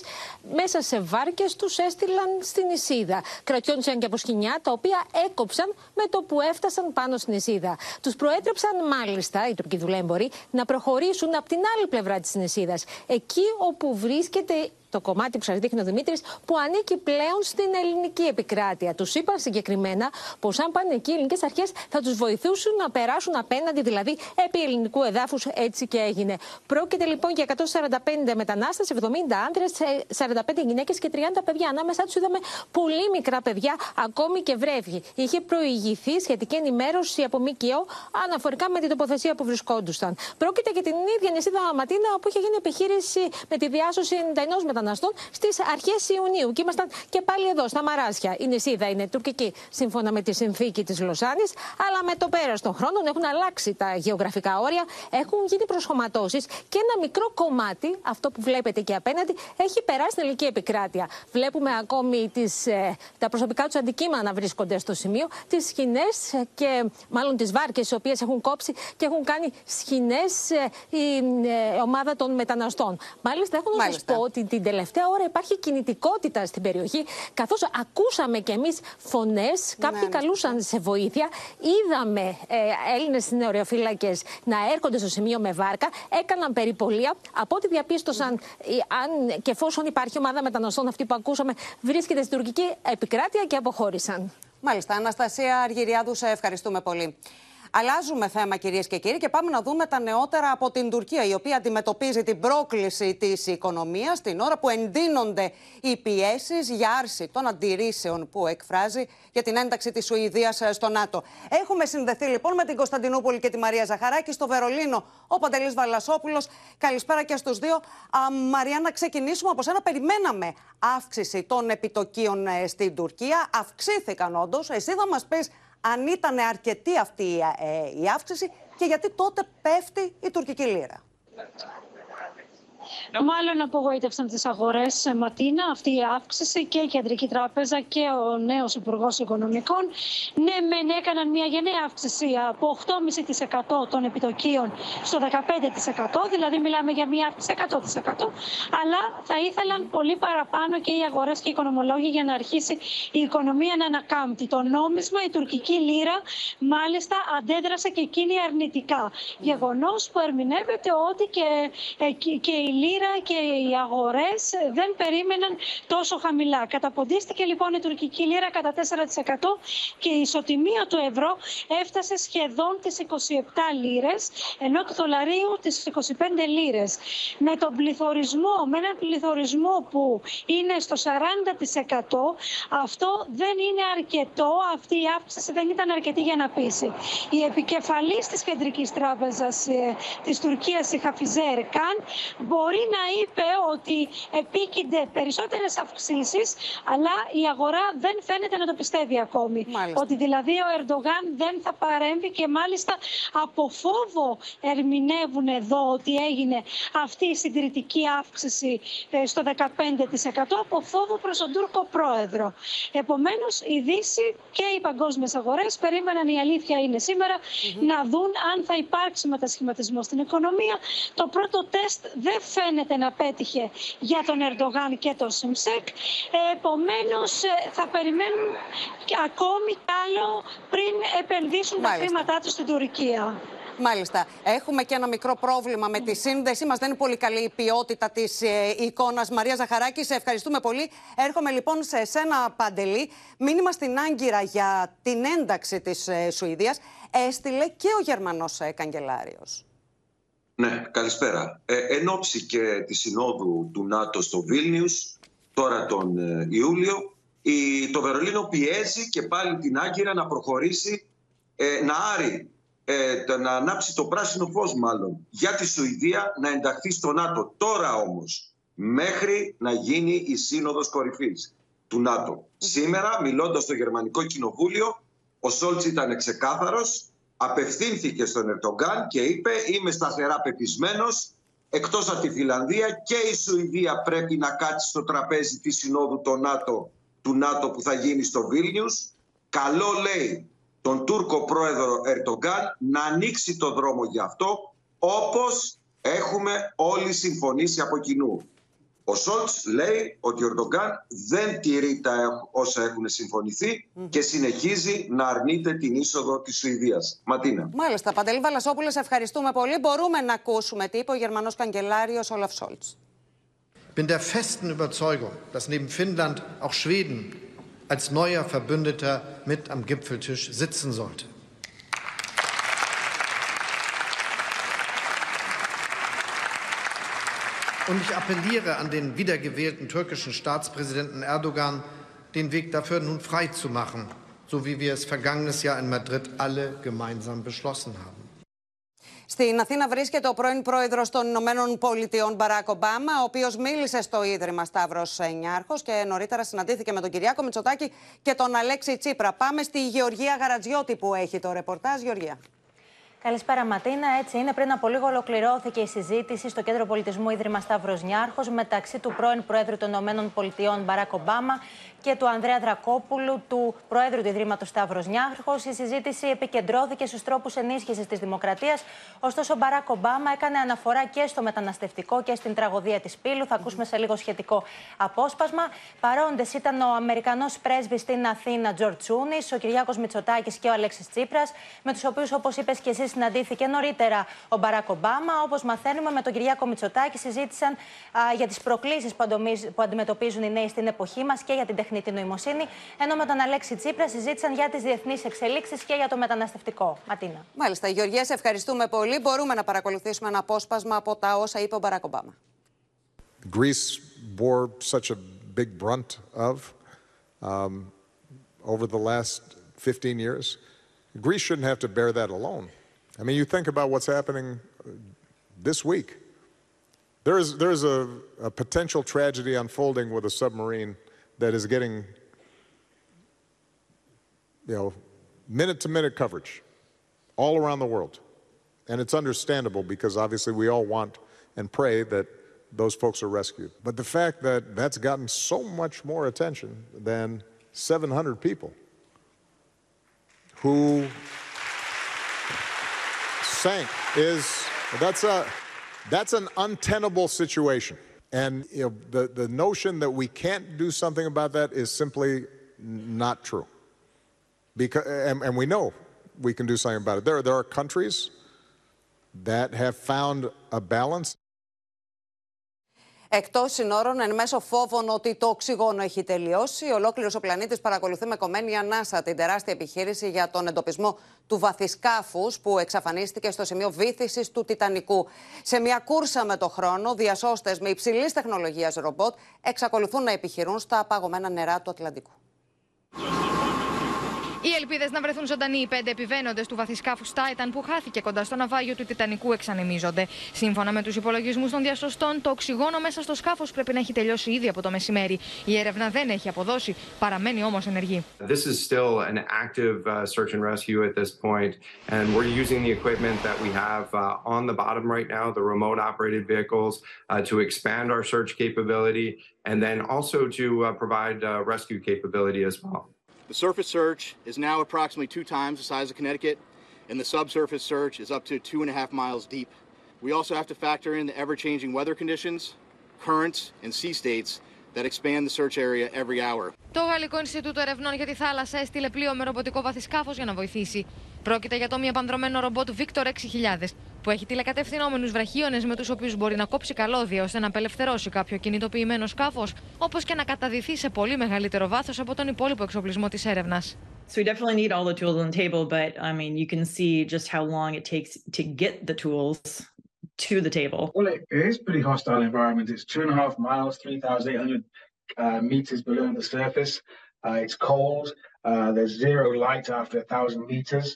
μέσα σε βάρκες τους έστειλαν στην Ισίδα. Κρατιόντουσαν και από σκηνιά τα οποία έκοψαν με το που έφτασαν πάνω στην Ισίδα. Τους προέτρεψαν μάλιστα οι Τουρκοί δουλέμποροι να προχωρήσουν από την άλλη πλευρά της Ισίδας, εκεί όπου βρίσκεται το κομμάτι που σας δείχνει ο Δημήτρης, που ανήκει πλέον στην ελληνική επικράτεια. Τους είπαν συγκεκριμένα πως αν πάνε εκεί οι ελληνικές αρχές θα τους βοηθούσαν να περάσουν απέναντι, δηλαδή επί ελληνικού εδάφους. Έτσι και έγινε. Πρόκειται λοιπόν για 145 μετανάστες, 70 άντρες, 45 γυναίκες και 30 παιδιά. Ανάμεσά τους είδαμε πολύ μικρά παιδιά, ακόμη και βρέφη. Είχε προηγηθεί σχετική ενημέρωση από ΜΚΟ αναφορικά με την τοποθεσία που βρισκόντουσαν. Πρόκειται για την ίδια νησίδα Ματίνα που είχε γίνει επιχείρηση με τη διάσωση 91 μεταναστών μεταναστών στις αρχές Ιουνίου. Και ήμασταν και πάλι εδώ, στα Μαράσια. Η νησίδα είναι τουρκική, σύμφωνα με τη συνθήκη της Λοζάνη. Αλλά με το πέρας των χρόνων έχουν αλλάξει τα γεωγραφικά όρια, έχουν γίνει προσχωματώσεις και ένα μικρό κομμάτι, αυτό που βλέπετε και απέναντι, έχει περάσει στην ελληνική επικράτεια. Βλέπουμε ακόμη τις, ε, τα προσωπικά τους αντικείμενα να βρίσκονται στο σημείο, τις σκηνέ και μάλλον τις βάρκες, οι οποίες έχουν κόψει και έχουν κάνει σκηνέ ε, η ε, ομάδα των μεταναστών. Μάλιστα, έχω να σας πω ότι την τελευταία ώρα υπάρχει κινητικότητα στην περιοχή, καθώς ακούσαμε κι εμείς φωνές, κάποιοι ναι, ναι. καλούσαν σε βοήθεια. Είδαμε ε, Έλληνες νεοριοφύλακε να έρχονται στο σημείο με βάρκα, έκαναν περιπολία. Από ό,τι διαπίστωσαν, ε, αν και εφόσον υπάρχει ομάδα μεταναστών, αυτή που ακούσαμε, βρίσκεται στην τουρκική επικράτεια και αποχώρησαν. Μάλιστα. Αναστασία Αργυριάδου, σε ευχαριστούμε πολύ. Αλλάζουμε θέμα, κυρίες και κύριοι, και πάμε να δούμε τα νεότερα από την Τουρκία, η οποία αντιμετωπίζει την πρόκληση της οικονομίας την ώρα που εντείνονται οι πιέσεις για άρση των αντιρρήσεων που εκφράζει για την ένταξη της Σουηδίας στο ΝΑΤΟ. Έχουμε συνδεθεί λοιπόν με την Κωνσταντινούπολη και τη Μαρία Ζαχαράκη στο Βερολίνο, ο Παντελής Βαλασόπουλος. Καλησπέρα και στους δύο. Α, Μαρία, να ξεκινήσουμε από σένα. Περιμέναμε αύξηση των επιτοκίων ε, στην Τουρκία. Αυξήθηκαν όντως. Εσύ θα μας πεις αν ήταν αρκετή αυτή ε, η αύξηση και γιατί τότε πέφτει η τουρκική λίρα. Μάλλον απογοήτευσαν τις αγορές Ματίνα αυτή η αύξηση και η Κεντρική Τράπεζα και ο νέος Υπουργός Οικονομικών. Ναι, μεν έκαναν μια γενναία αύξηση από 8,5% των επιτοκίων στο 15%, δηλαδή μιλάμε για μια αύξηση 100%. Αλλά θα ήθελαν πολύ παραπάνω και οι αγορές και οι οικονομολόγοι για να αρχίσει η οικονομία να ανακάμπτει. Το νόμισμα, η τουρκική λίρα, μάλιστα αντέδρασε και εκείνη αρνητικά. Γεγονός που ερμηνεύεται ότι και, και η λίρα και οι αγορές δεν περίμεναν τόσο χαμηλά. Καταποντίστηκε λοιπόν η τουρκική λίρα κατά 4% και η ισοτιμία του ευρώ έφτασε σχεδόν τις 27 λίρες, ενώ του δολαρίου τις 25 λίρες. Με τον πληθωρισμό, με έναν πληθωρισμό που είναι στο 40%, αυτό δεν είναι αρκετό, αυτή η αύξηση δεν ήταν αρκετή για να πείσει. Η επικεφαλής της Κεντρικής Τράπεζας ε, της Τουρκίας, η Χαφιζέρ Καν, μπορεί να είπε ότι επίκυνται περισσότερες αυξήσεις, αλλά η αγορά δεν φαίνεται να το πιστεύει ακόμη. Ότι δηλαδή ο Ερντογάν δεν θα παρέμβει και μάλιστα από φόβο ερμηνεύουν εδώ ότι έγινε αυτή η συντηρητική αύξηση ε, στο 15% από φόβο προς τον Τούρκο πρόεδρο. Επομένως η Δύση και οι παγκόσμιες αγορές περίμεναν η αλήθεια είναι σήμερα να δουν αν θα υπάρξει μετασχηματισμό στην οικονομία. Το πρώτο τεστ δεν φαίνεται να πέτυχε για τον Ερντογάν και τον Σιμσέκ. Επομένως ε, θα περιμένουν ακόμη κι άλλο πριν επενδύσουν τα χρήματά τους στην Τουρκία. Μάλιστα. Έχουμε και ένα μικρό πρόβλημα με τη σύνδεσή μας. Δεν είναι πολύ καλή η ποιότητα της ε, εικόνας. Μαρία Ζαχαράκη, σε ευχαριστούμε πολύ. Έρχομαι λοιπόν σε εσένα, Παντελή. Μήνυμα στην Άγκυρα για την ένταξη της ε, Σουηδίας έστειλε και ο Γερμανός ε, καγκελάριος. Ναι, καλησπέρα. Ε, εν ώψη και της συνόδου του ΝΑΤΟ στο Βίλνιους, τώρα τον ε, Ιούλιο, η, το Βερολίνο πιέζει και πάλι την Άγκυρα να προχωρήσει, ε, να άρει ε, να ανάψει το πράσινο φως μάλλον για τη Σουηδία να ενταχθεί στο ΝΑΤΟ. Τώρα όμως, μέχρι να γίνει η σύνοδος κορυφής του ΝΑΤΟ. Σήμερα, μιλώντας στο Γερμανικό Κοινοβούλιο, ο Σόλτς ήταν ξεκάθαρος, απευθύνθηκε στον Ερτογκάν και είπε «Είμαι σταθερά πεπισμένος, εκτός από τη Φιλανδία και η Σουηδία πρέπει να κάτσει στο τραπέζι της συνόδου του ΝΑΤΟ, του ΝΑΤΟ που θα γίνει στο Βίλνιους. Καλό λέει τον Τούρκο πρόεδρο Ερτογκάν να ανοίξει το δρόμο για αυτό όπως έχουμε όλοι συμφωνήσει από κοινού. Ο Σόλτς λέει ότι ο Ερντογκάν δεν τηρεί τα όσα έχουν συμφωνηθεί και συνεχίζει να αρνείται την είσοδο της Σουηδίας. Ματίνα. Μάλιστα. Παντελή Βαλασόπουλε, ευχαριστούμε πολύ. Μπορούμε να ακούσουμε τι είπε ο Γερμανός Καγκελάριος Όλαφ Σόλτς. Bin der festen Überzeugung, dass neben Finnland auch Schweden als neuer Verbündeter mit am Gipfeltisch sitzen sollte. Und ich appelliere an den wiedergewählten türkischen Staatspräsidenten Erdogan, den Weg dafür nun frei zu machen, so wie wir es vergangenes Jahr in Madrid alle gemeinsam beschlossen haben. Στην Αθήνα βρίσκεται ο πρώην πρόεδρος των Ηνωμένων Πολιτειών Μπαράκ Ομπάμα, ο οποίος μίλησε στο Ίδρυμα Σταύρος Νιάρχο και νωρίτερα συναντήθηκε με τον Κυριάκο Μητσοτάκη και τον Αλέξη Τσίπρα. Πάμε στη Γεωργία Γαρατζιώτη που έχει το ρεπορτάζ. Γεωργία. Καλησπέρα, Ματίνα. Έτσι είναι. Πριν από λίγο ολοκληρώθηκε η συζήτηση στο Κέντρο Πολιτισμού Ίδρυμα Σταύρος Νιάρχος μεταξύ του πρώην Προέδρου των ΗΠΑ Μπαράκ Ομπάμα και του Ανδρέα Δρακόπουλου, του Προέδρου του Ιδρύματος Σταύρος Νιάρχος. Η συζήτηση επικεντρώθηκε στους τρόπους ενίσχυσης της δημοκρατίας. Ωστόσο, ο Μπαράκ Ομπάμα έκανε αναφορά και στο μεταναστευτικό και στην τραγωδία της Πύλου. Θα ακούσουμε σε λίγο σχετικό απόσπασμα. Παρόντες ήταν ο Αμερικανός πρέσβης στην Αθήνα, Τζορτζ Τσούνης, ο Κυριάκος Μητσοτάκης και ο Αλέξης Τσίπρας, με τους οποίους, όπως είπες και εσύ, συναντήθηκε νωρίτερα ο Μπαράκ Ομπάμα. Όπως μαθαίνουμε, με τον Κυριάκο Μητσοτάκη συζήτησαν α, για τις προκλήσεις που, που αντιμετωπίζουν οι νέοι στην εποχή μας και για την τεχνητή νοημοσύνη. Ενώ με τον Αλέξη Τσίπρα συζήτησαν για τις διεθνείς εξελίξεις και για το μεταναστευτικό. Ματίνα. Μάλιστα, Γεωργία, σε ευχαριστούμε πολύ. Μπορούμε να παρακολουθήσουμε ένα απόσπασμα από τα όσα είπε ο Μπαράκ Ομπάμα. Greece bore such a big brunt of um, over the last 15 years. Greece shouldn't have to bear that alone. I mean, you think about what's happening this week. There is, there is a, a potential tragedy unfolding with a submarine that is getting, you know, minute to minute coverage all around the world. And it's understandable because obviously we all want and pray that those folks are rescued. But the fact that that's gotten so much more attention than 700 people who sank is that's a that's an untenable situation. And you know, the, the notion that we can't do something about that is simply not true. Because, and, and we know we can do something about it. There, there are countries that have found a balance. Εκτός συνόρων, εν μέσω φόβων ότι το οξυγόνο έχει τελειώσει, ολόκληρος ο πλανήτης παρακολουθεί με κομμένη ανάσα την τεράστια επιχείρηση για τον εντοπισμό του βαθισκάφους που εξαφανίστηκε στο σημείο βήθηση του Τιτανικού. Σε μια κούρσα με το χρόνο, διασώστες με υψηλής τεχνολογίας ρομπότ εξακολουθούν να επιχειρούν στα απαγωμένα νερά του Ατλαντικού. Οι ελπίδες να βρεθούν ζωντανοί οι πέντε επιβαίνοντες του βαθισκάφου Titan που χάθηκε κοντά στο ναυάγιο του Τιτανικού εξανεμίζονται. Σύμφωνα με τους υπολογισμούς των διασωστών, το οξυγόνο μέσα στο σκάφος πρέπει να έχει τελειώσει ήδη από το μεσημέρι. Η έρευνα δεν έχει αποδώσει, παραμένει όμως ενεργή. This is still an active uh, search and rescue at this point, and we're using the equipment that we have uh, on the bottom right now, the remote operated vehicles, uh, to expand our search capability and then also to uh, provide uh, rescue capability as well. The surface search is now approximately two times the size of Connecticut, and the subsurface search is up to two and a half miles deep. We also have to factor in the ever-changing weather conditions, currents, and sea states that expand the search area every hour. Το Γαλλικό Ινστιτούτο Ερευνών για τη Θάλασσα έστειλε πλοίο με ρομποτικό βαθισκάφο για να βοηθήσει. Πρόκειται για το μη επανδρομένο ρομπότ Victor 6000, που έχει τηλεκατευθυνόμενου βραχίονε με του οποίου μπορεί να κόψει καλώδια ώστε να απελευθερώσει κάποιο κινητοποιημένο σκάφο, όπω και να καταδυθεί σε πολύ μεγαλύτερο βάθο από τον υπόλοιπο εξοπλισμό τη έρευνα. So we definitely need all the tools on the table, but I mean, you can see just how long it takes to get the tools to the table. Well, it is pretty hostile environment. It's two and a half miles, 3,800 uh, meters below the surface. Uh, it's cold. Uh, there's zero light after a thousand meters.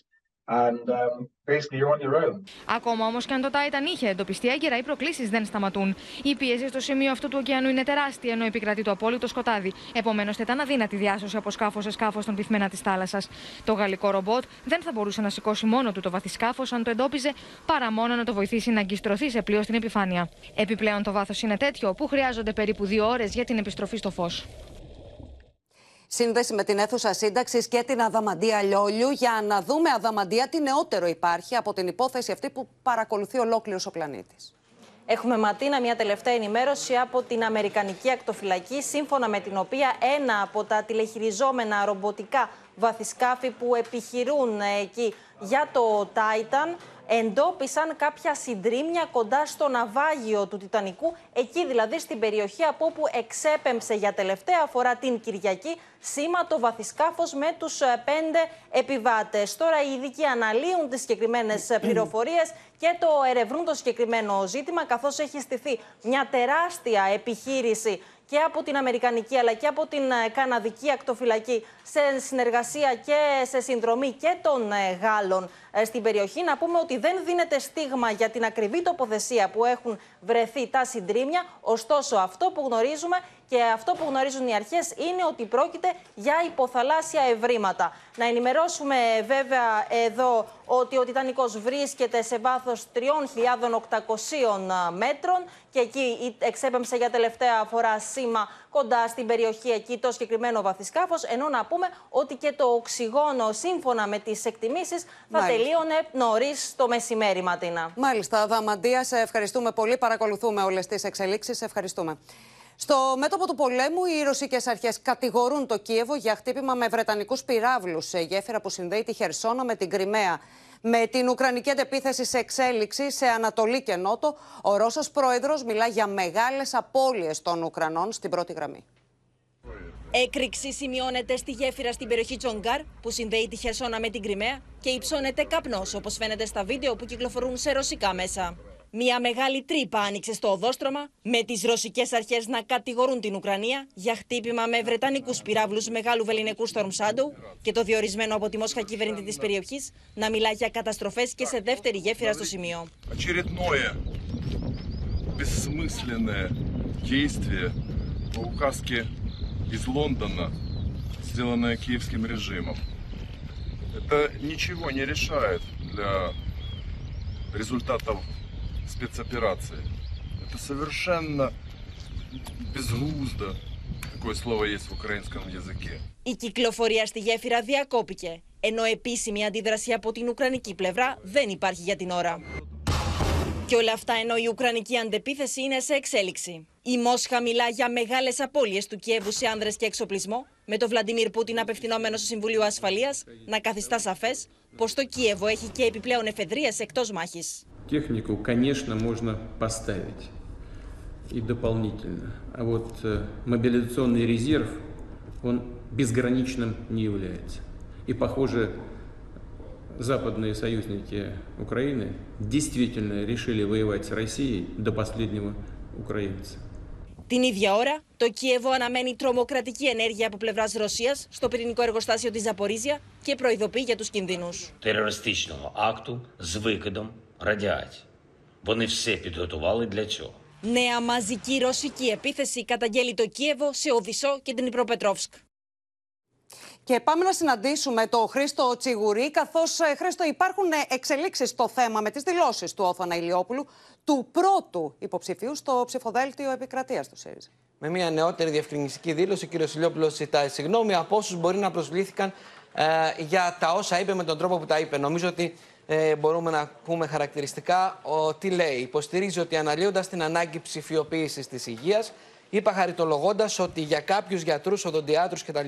And um, basically you're on your own. Ακόμα όμως και αν το Titan είχε εντοπιστεί έγκαιρα, οι προκλήσεις δεν σταματούν. Η πίεση στο σημείο αυτού του ωκεανού είναι τεράστια, ενώ επικρατεί το απόλυτο σκοτάδι. Επομένως, θα ήταν αδύνατη διάσωση από σκάφος σε σκάφος στον πυθμένα της θάλασσας. Το γαλλικό ρομπότ δεν θα μπορούσε να σηκώσει μόνο του το βαθισκάφο αν το εντόπιζε, παρά μόνο να το βοηθήσει να αγκιστρωθεί σε πλοίο στην επιφάνεια. Επιπλέον, το βάθος είναι τέτοιο που χρειάζονται περίπου δύο ώρες για την επιστροφή στο φως σύνδεση με την αίθουσα σύνταξης και την Αδαμαντία Λιόλιου για να δούμε Αδαμαντία τι νεότερο υπάρχει από την υπόθεση αυτή που παρακολουθεί ολόκληρος ο πλανήτης. Έχουμε Ματίνα μια τελευταία ενημέρωση από την Αμερικανική Ακτοφυλακή, σύμφωνα με την οποία ένα από τα τηλεχειριζόμενα ρομποτικά βαθισκάφη που επιχειρούν εκεί για το Titan εντόπισαν κάποια συντρίμια κοντά στο ναυάγιο του Τιτανικού, εκεί δηλαδή στην περιοχή από όπου εξέπεμψε για τελευταία φορά την Κυριακή σήμα το βαθισκάφος με τους ε, πέντε επιβάτες. Τώρα οι ειδικοί αναλύουν τις συγκεκριμένες ε, πληροφορίες και το ερευνούν το συγκεκριμένο ζήτημα, καθώς έχει στηθεί μια τεράστια επιχείρηση και από την Αμερικανική αλλά και από την ε, Καναδική ακτοφυλακή σε συνεργασία και σε συνδρομή και των ε, Γάλλων ε, στην περιοχή. Να πούμε ότι δεν δίνεται στίγμα για την ακριβή τοποθεσία που έχουν βρεθεί τα συντρίμια. Ωστόσο, αυτό που γνωρίζουμε και αυτό που γνωρίζουν οι αρχές είναι ότι πρόκειται για υποθαλάσσια ευρήματα. Να ενημερώσουμε βέβαια εδώ ότι ο Τιτανικός βρίσκεται σε βάθος 3.800 μέτρων και εκεί εξέπεμψε για τελευταία φορά σήμα κοντά στην περιοχή εκεί το συγκεκριμένο βαθισκάφος, ενώ να πούμε ότι και το οξυγόνο σύμφωνα με τις εκτιμήσεις θα Μάλιστα. Τελείωνε νωρίς το μεσημέρι, Ματίνα. Μάλιστα, Δαμαντία, σε ευχαριστούμε πολύ. Παρακολουθούμε όλες τις εξελίξεις. Ευχαριστούμε. Στο μέτωπο του πολέμου, οι ρωσικές αρχές κατηγορούν το Κίεβο για χτύπημα με βρετανικούς πυράβλους σε γέφυρα που συνδέει τη Χερσόνα με την Κρυμαία. Με την Ουκρανική αντεπίθεση σε εξέλιξη σε Ανατολή και Νότο, ο Ρώσος πρόεδρος μιλά για μεγάλες απώλειες των Ουκρανών στην πρώτη γραμμή. Έκρηξη σημειώνεται στη γέφυρα στην περιοχή Τζονγκάρ που συνδέει τη Χερσόνα με την Κριμαία και υψώνεται καπνός όπως φαίνεται στα βίντεο που κυκλοφορούν σε ρωσικά μέσα. Μια μεγάλη τρύπα άνοιξε στο οδόστρωμα, με τις ρωσικές αρχές να κατηγορούν την Ουκρανία για χτύπημα με βρετανικούς πυραύλους μεγάλου βεληνικού Storm Shadow και τον διορισμένο από τη Μόσχα κυβερνήτη της περιοχής να μιλά για καταστροφές και σε δεύτερη γέφυρα στο σημείο. из Лондона, сделанное киевским режимом. Это ничего не решает для результатов спецоперации. Это совершенно безглуздо. Такое слово есть в украинском языке. Η κυκλοφορία στη γέφυρα διακόπηκε, ενώ επίσημη αντίδραση από την Ουκρανική πλευρά δεν υπάρχει για την ώρα. Και όλα αυτά ενώ η Ουκρανική αντεπίθεση είναι σε εξέλιξη. Η Μόσχα μιλά για μεγάλες απώλειες του Κιέβου σε άνδρες και εξοπλισμό, με τον Βλαντιμίρ Πούτιν απευθυνόμενο στο Συμβουλίο Ασφαλείας να καθιστά σαφές πως το Κίεβο έχει και επιπλέον εφεδρείες εκτός μάχης. Технику, конечно, можно поставить и дополнительно. А вот э, мобилизационный резерв, он безграничным не является. И, похоже, западные союзники Украины действительно решили воевать с Россией до последнего украинца. Την ίδια ώρα, το Κίεβο αναμένει τρομοκρατική ενέργεια από πλευρά Ρωσία στο πυρηνικό εργοστάσιο τη Ζαπορίζια και προειδοποιεί για του κινδύνου. терористичного акту з викидом радіації. Вони все підготували для цього. Νέα μαζική ρωσική επίθεση καταγγέλει το Κίεβο σε Οδυσσό και την Υπροπετρόφσκ. Και πάμε να συναντήσουμε το Χρήστο Τσιγουρή, καθώς Χρήστο υπάρχουν εξελίξεις στο θέμα με τις δηλώσεις του Όθωνα Ηλιόπουλου, του πρώτου υποψηφίου στο ψηφοδέλτιο επικρατείας του ΣΥΡΙΖΑ. Με μια νεότερη διευκρινιστική δήλωση, ο κ. Ηλιόπουλος ζητάει συγγνώμη από όσους μπορεί να προσβλήθηκαν ε, για τα όσα είπε με τον τρόπο που τα είπε. Νομίζω ότι ε, μπορούμε να πούμε χαρακτηριστικά ο, τι λέει. Υποστηρίζει ότι αναλύοντας την ανάγκη ψηφιοποίησης της υγείας, είπα χαριτολογώντας ότι για κάποιους γιατρούς, οδοντιάτρους κτλ.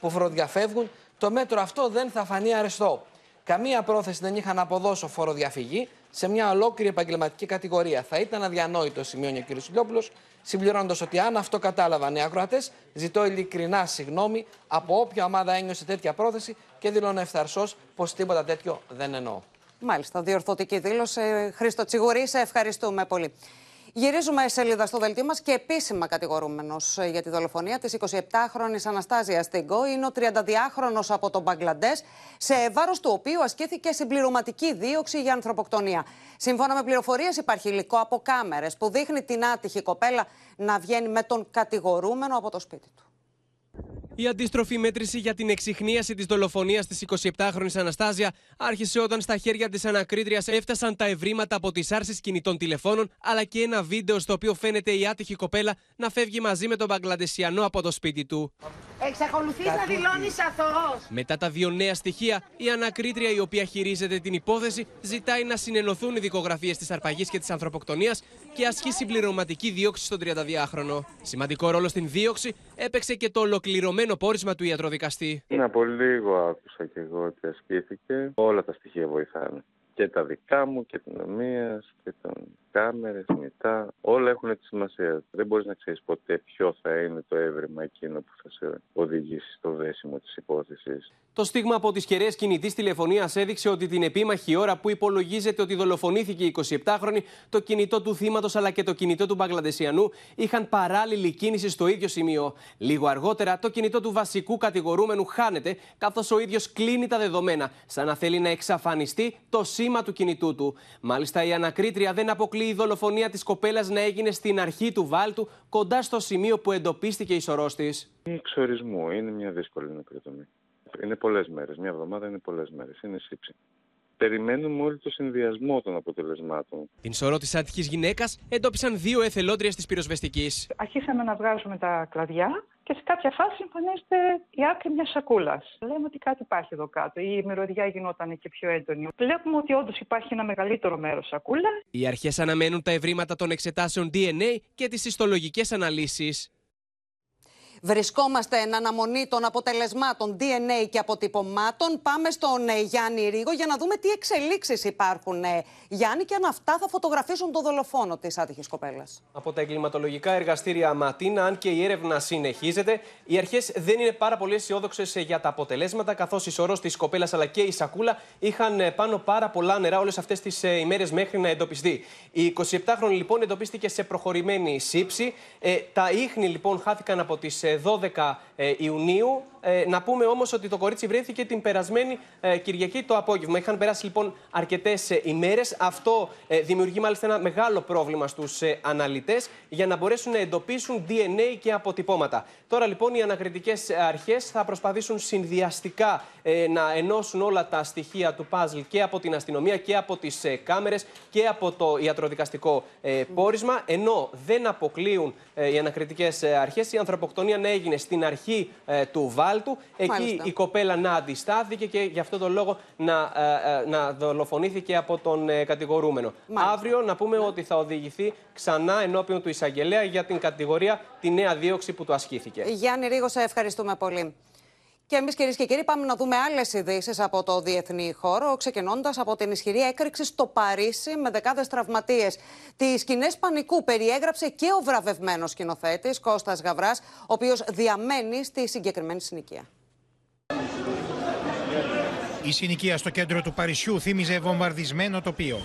που φοροδιαφεύγουν, το μέτρο αυτό δεν θα φανεί αρεστό. Καμία πρόθεση δεν είχα να αποδώσω φοροδιαφυγή σε μια ολόκληρη επαγγελματική κατηγορία. Θα ήταν αδιανόητο, σημειώνει ο κ. Σιλιόπουλος, συμπληρώνοντας ότι αν αυτό κατάλαβαν οι ακροατές, ζητώ ειλικρινά συγγνώμη από όποια ομάδα ένιωσε τέτοια πρόθεση και δηλώνω ευθαρσώ πως τίποτα τέτοιο δεν εννοώ. Μάλιστα, διορθωτική δήλωση. Χρήστο Τσιγουρή, σε ευχαριστούμε πολύ. Γυρίζουμε σελίδα στο δελτίο μας και επίσημα κατηγορούμενος για τη δολοφονία της 27χρονη Αναστάζια Τιγκό είναι ο 32χρονο από τον Μπαγκλαντές, σε βάρος του οποίου ασκήθηκε συμπληρωματική δίωξη για ανθρωποκτονία. Σύμφωνα με πληροφορίες, υπάρχει υλικό από κάμερες που δείχνει την άτυχη κοπέλα να βγαίνει με τον κατηγορούμενο από το σπίτι του. Η αντίστροφη μέτρηση για την εξυχνίαση της δολοφονίας της 27χρονη Αναστάζια άρχισε όταν στα χέρια της ανακρίτριας έφτασαν τα ευρήματα από τις άρσει κινητών τηλεφώνων, αλλά και ένα βίντεο στο οποίο φαίνεται η άτυχη κοπέλα να φεύγει μαζί με τον Μπαγκλαντεσιανό από το σπίτι του. Εξακολουθείς να δηλώνεις αθώο. Μετά τα δύο νέα στοιχεία, η ανακρίτρια η οποία χειρίζεται την υπόθεση ζητάει να συνενωθούν οι δικογραφίες της αρπαγής και της ανθρωποκτονίας και ασκεί συμπληρωματική δίωξη στον 32χρονο. Σημαντικό ρόλο στην δίωξη έπαιξε και το ολοκληρωμένο πόρισμα του ιατροδικαστή. Ναι, από λίγο άκουσα και εγώ ότι ασκήθηκε. Όλα τα στοιχεία βοηθάνε. Και τα δικά μου και την ομοίας και των κάμερες, μητά. Όλα έχουν τη σημασία. Δεν μπορείς να ξέρεις ποτέ ποιο θα είναι το έβριμα εκείνο που θα σε οδηγήσει στο δέσιμο της υπόθεσης. Το στίγμα από τις κεραίες κινητής τηλεφωνίας έδειξε ότι την επίμαχη ώρα που υπολογίζεται ότι δολοφονήθηκε η 27χρονη, το κινητό του θύματος αλλά και το κινητό του Μπαγκλαντεσιανού είχαν παράλληλη κίνηση στο ίδιο σημείο. Λίγο αργότερα, το κινητό του βασικού κατηγορούμενου χάνεται, καθώς ο ίδιος κλείνει τα δεδομένα, σαν να θέλει να εξαφανιστεί το σήμα του κινητού του. Μάλιστα, η ανακρίτρια δεν αποκλείει η δολοφονία της κοπέλας να έγινε στην αρχή του βάλτου, κοντά στο σημείο που εντοπίστηκε η σωρός της. Είναι εξορισμού. Είναι μια δύσκολη νεκροτομή. Είναι πολλές μέρες. Μια εβδομάδα είναι πολλές μέρες. Είναι σύψη. Περιμένουμε όλο το συνδυασμό των αποτελεσμάτων. Την σωρό της άτυχης γυναίκας εντόπισαν δύο εθελόντριες της πυροσβεστικής. Αρχίσαμε να βγάζουμε τα κλαδιά και σε κάποια φάση εμφανίζεται η άκρη μιας σακούλας. Λέμε ότι κάτι υπάρχει εδώ κάτω. Η μυρωδιά γινόταν και πιο έντονη. Βλέπουμε ότι όντως υπάρχει ένα μεγαλύτερο μέρος σακούλας. Οι αρχές αναμένουν τα ευρήματα των εξετάσεων DNA και τις ιστολογικές αναλύσεις. Βρισκόμαστε εν αναμονή των αποτελεσμάτων DNA και αποτυπωμάτων. Πάμε στον ε, Γιάννη Ρίγο για να δούμε τι εξελίξεις υπάρχουν, ε, Γιάννη, και αν αυτά θα φωτογραφίσουν τον δολοφόνο της άτυχης κοπέλας. Από τα εγκληματολογικά εργαστήρια Ματίνα, αν και η έρευνα συνεχίζεται, οι αρχές δεν είναι πάρα πολύ αισιόδοξες για τα αποτελέσματα, καθώς η σωρός της κοπέλας αλλά και η σακούλα είχαν ε, πάνω πάρα πολλά νερά όλες αυτές τις ημέρες μέχρι να εντοπιστεί. Η 27χρονη λοιπόν εντοπίστηκε σε προχωρημένη σύψη. Ε, τα ίχνη λοιπόν χάθηκαν από τις 12 ε, Ιουνίου Ε, να πούμε όμως ότι το κορίτσι βρέθηκε την περασμένη ε, Κυριακή το απόγευμα. Είχαν περάσει λοιπόν αρκετές ε, ημέρες. Αυτό ε, δημιουργεί μάλιστα ένα μεγάλο πρόβλημα στους ε, αναλυτές για να μπορέσουν να εντοπίσουν DNA και αποτυπώματα. Τώρα λοιπόν οι ανακριτικές αρχές θα προσπαθήσουν συνδυαστικά ε, να ενώσουν όλα τα στοιχεία του παζλ και από την αστυνομία και από τις ε, κάμερες και από το ιατροδικαστικό ε, πόρισμα. Ενώ δεν αποκλείουν ε, οι ανακριτικές αρχές η ανθρωποκτονία να έγινε στην αρχή ε, του βάλτου. Εκεί Μάλιστα. η κοπέλα να αντιστάθηκε και γι' αυτό τον λόγο να, ε, ε, να δολοφονήθηκε από τον ε, κατηγορούμενο. Μάλιστα. Αύριο να πούμε ότι θα οδηγηθεί ξανά ενώπιον του εισαγγελέα για την κατηγορία τη νέα δίωξη που του ασκήθηκε. Γιάννη Ρίγο, σε ευχαριστούμε πολύ. Και εμείς, κυρίες και κύριοι, πάμε να δούμε άλλες ειδήσεις από το διεθνή χώρο, ξεκινώντας από την ισχυρή έκρηξη στο Παρίσι με δεκάδες τραυματίες. Τις σκηνές πανικού περιέγραψε και ο βραβευμένος σκηνοθέτης Κώστας Γαβράς, ο οποίος διαμένει στη συγκεκριμένη συνοικία. Η συνοικία στο κέντρο του Παρισιού θύμιζε βομβαρδισμένο τοπίο.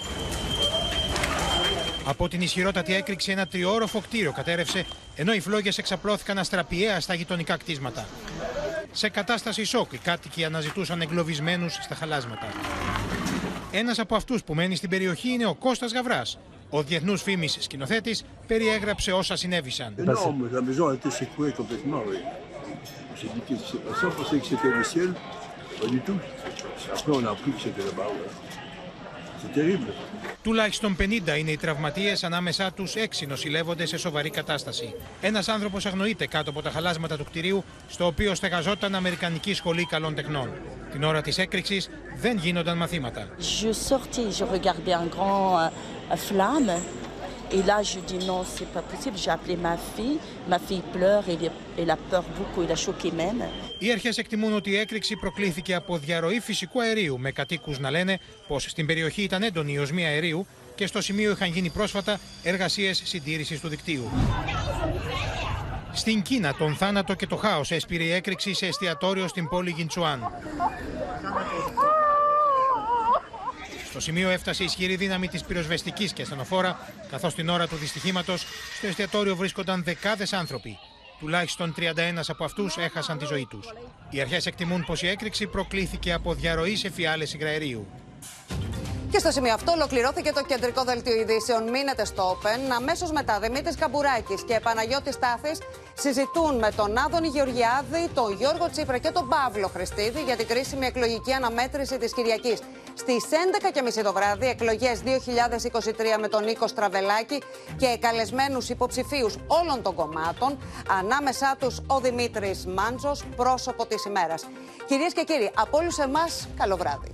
Από την ισχυρότατη έκρηξη ένα τριόροφο κτίριο κατέρευσε, ενώ οι φλόγες εξαπλώθηκαν αστραπιαία στα γειτονικά κτίσματα. Σε κατάσταση σοκ, οι κάτοικοι αναζητούσαν εγκλωβισμένους στα χαλάσματα. Ένας από αυτούς που μένει στην περιοχή είναι ο Κώστας Γαβράς. Ο διεθνούς φήμης σκηνοθέτης περιέγραψε όσα συνέβησαν. Énorme, la maison a été secouée complètement, oui. J'ai dit qu'est-ce qui s'est passé, on pensait que c'était le ciel, pas du tout. Après on a appris que c'était là-bas, ouais. C'est terrible. Τουλάχιστον 50 είναι οι τραυματίες, ανάμεσά τους 6 νοσηλεύονται σε σοβαρή κατάσταση. Ένας άνθρωπος αγνοείται κάτω από τα χαλάσματα του κτηρίου, στο οποίο στεγαζόταν Αμερικανική Σχολή Καλών Τεχνών. Την ώρα της έκρηξης δεν γίνονταν μαθήματα. Je sortais, je regardais un grand euh, flamme. Et là, je dis non, c'est pas possible. J'ai appelé ma fille. Ma fille pleure, elle, est- elle a peur beaucoup, elle a choqué même. Οι αρχές εκτιμούν ότι η έκρηξη προκλήθηκε από διαρροή φυσικού αερίου, με κατοίκους να λένε πως στην περιοχή ήταν έντονη η οσμία αερίου και στο σημείο είχαν γίνει πρόσφατα εργασίες συντήρησης του δικτύου. Στην Κίνα, τον θάνατο και το χάος έσπηρε η έκρηξη σε εστιατόριο στην πόλη Γιντσουάν. Στο σημείο έφτασε η ισχυρή δύναμη της πυροσβεστικής και ασθενοφόρα, καθώς την ώρα του δυστυχήματος στο εστιατόριο βρίσκονταν δεκάδες άνθρωποι. Τουλάχιστον 31 από αυτούς έχασαν τη ζωή τους. Οι αρχές εκτιμούν πως η έκρηξη προκλήθηκε από διαρροή σε φιάλες υγραερίου. Και στο σημείο αυτό ολοκληρώθηκε το κεντρικό δελτίο ειδήσεων. Μείνετε στο Open. Αμέσως μετά Δημήτρης Καμπουράκης και Παναγιώτης Τάφη συζητούν με τον Άδωνη Γεωργιάδη, τον Γιώργο Τσίπρα και τον Παύλο Χριστίδη για την κρίσιμη εκλογική αναμέτρηση της Κυριακής στις 11.30 το βράδυ εκλογές 2023 με τον Νίκο Στραβελάκη και καλεσμένους υποψηφίους όλων των κομμάτων, ανάμεσά τους ο Δημήτρης Μάντζος, πρόσωπο της ημέρας. Κυρίες και κύριοι, από όλους εμάς, καλό βράδυ.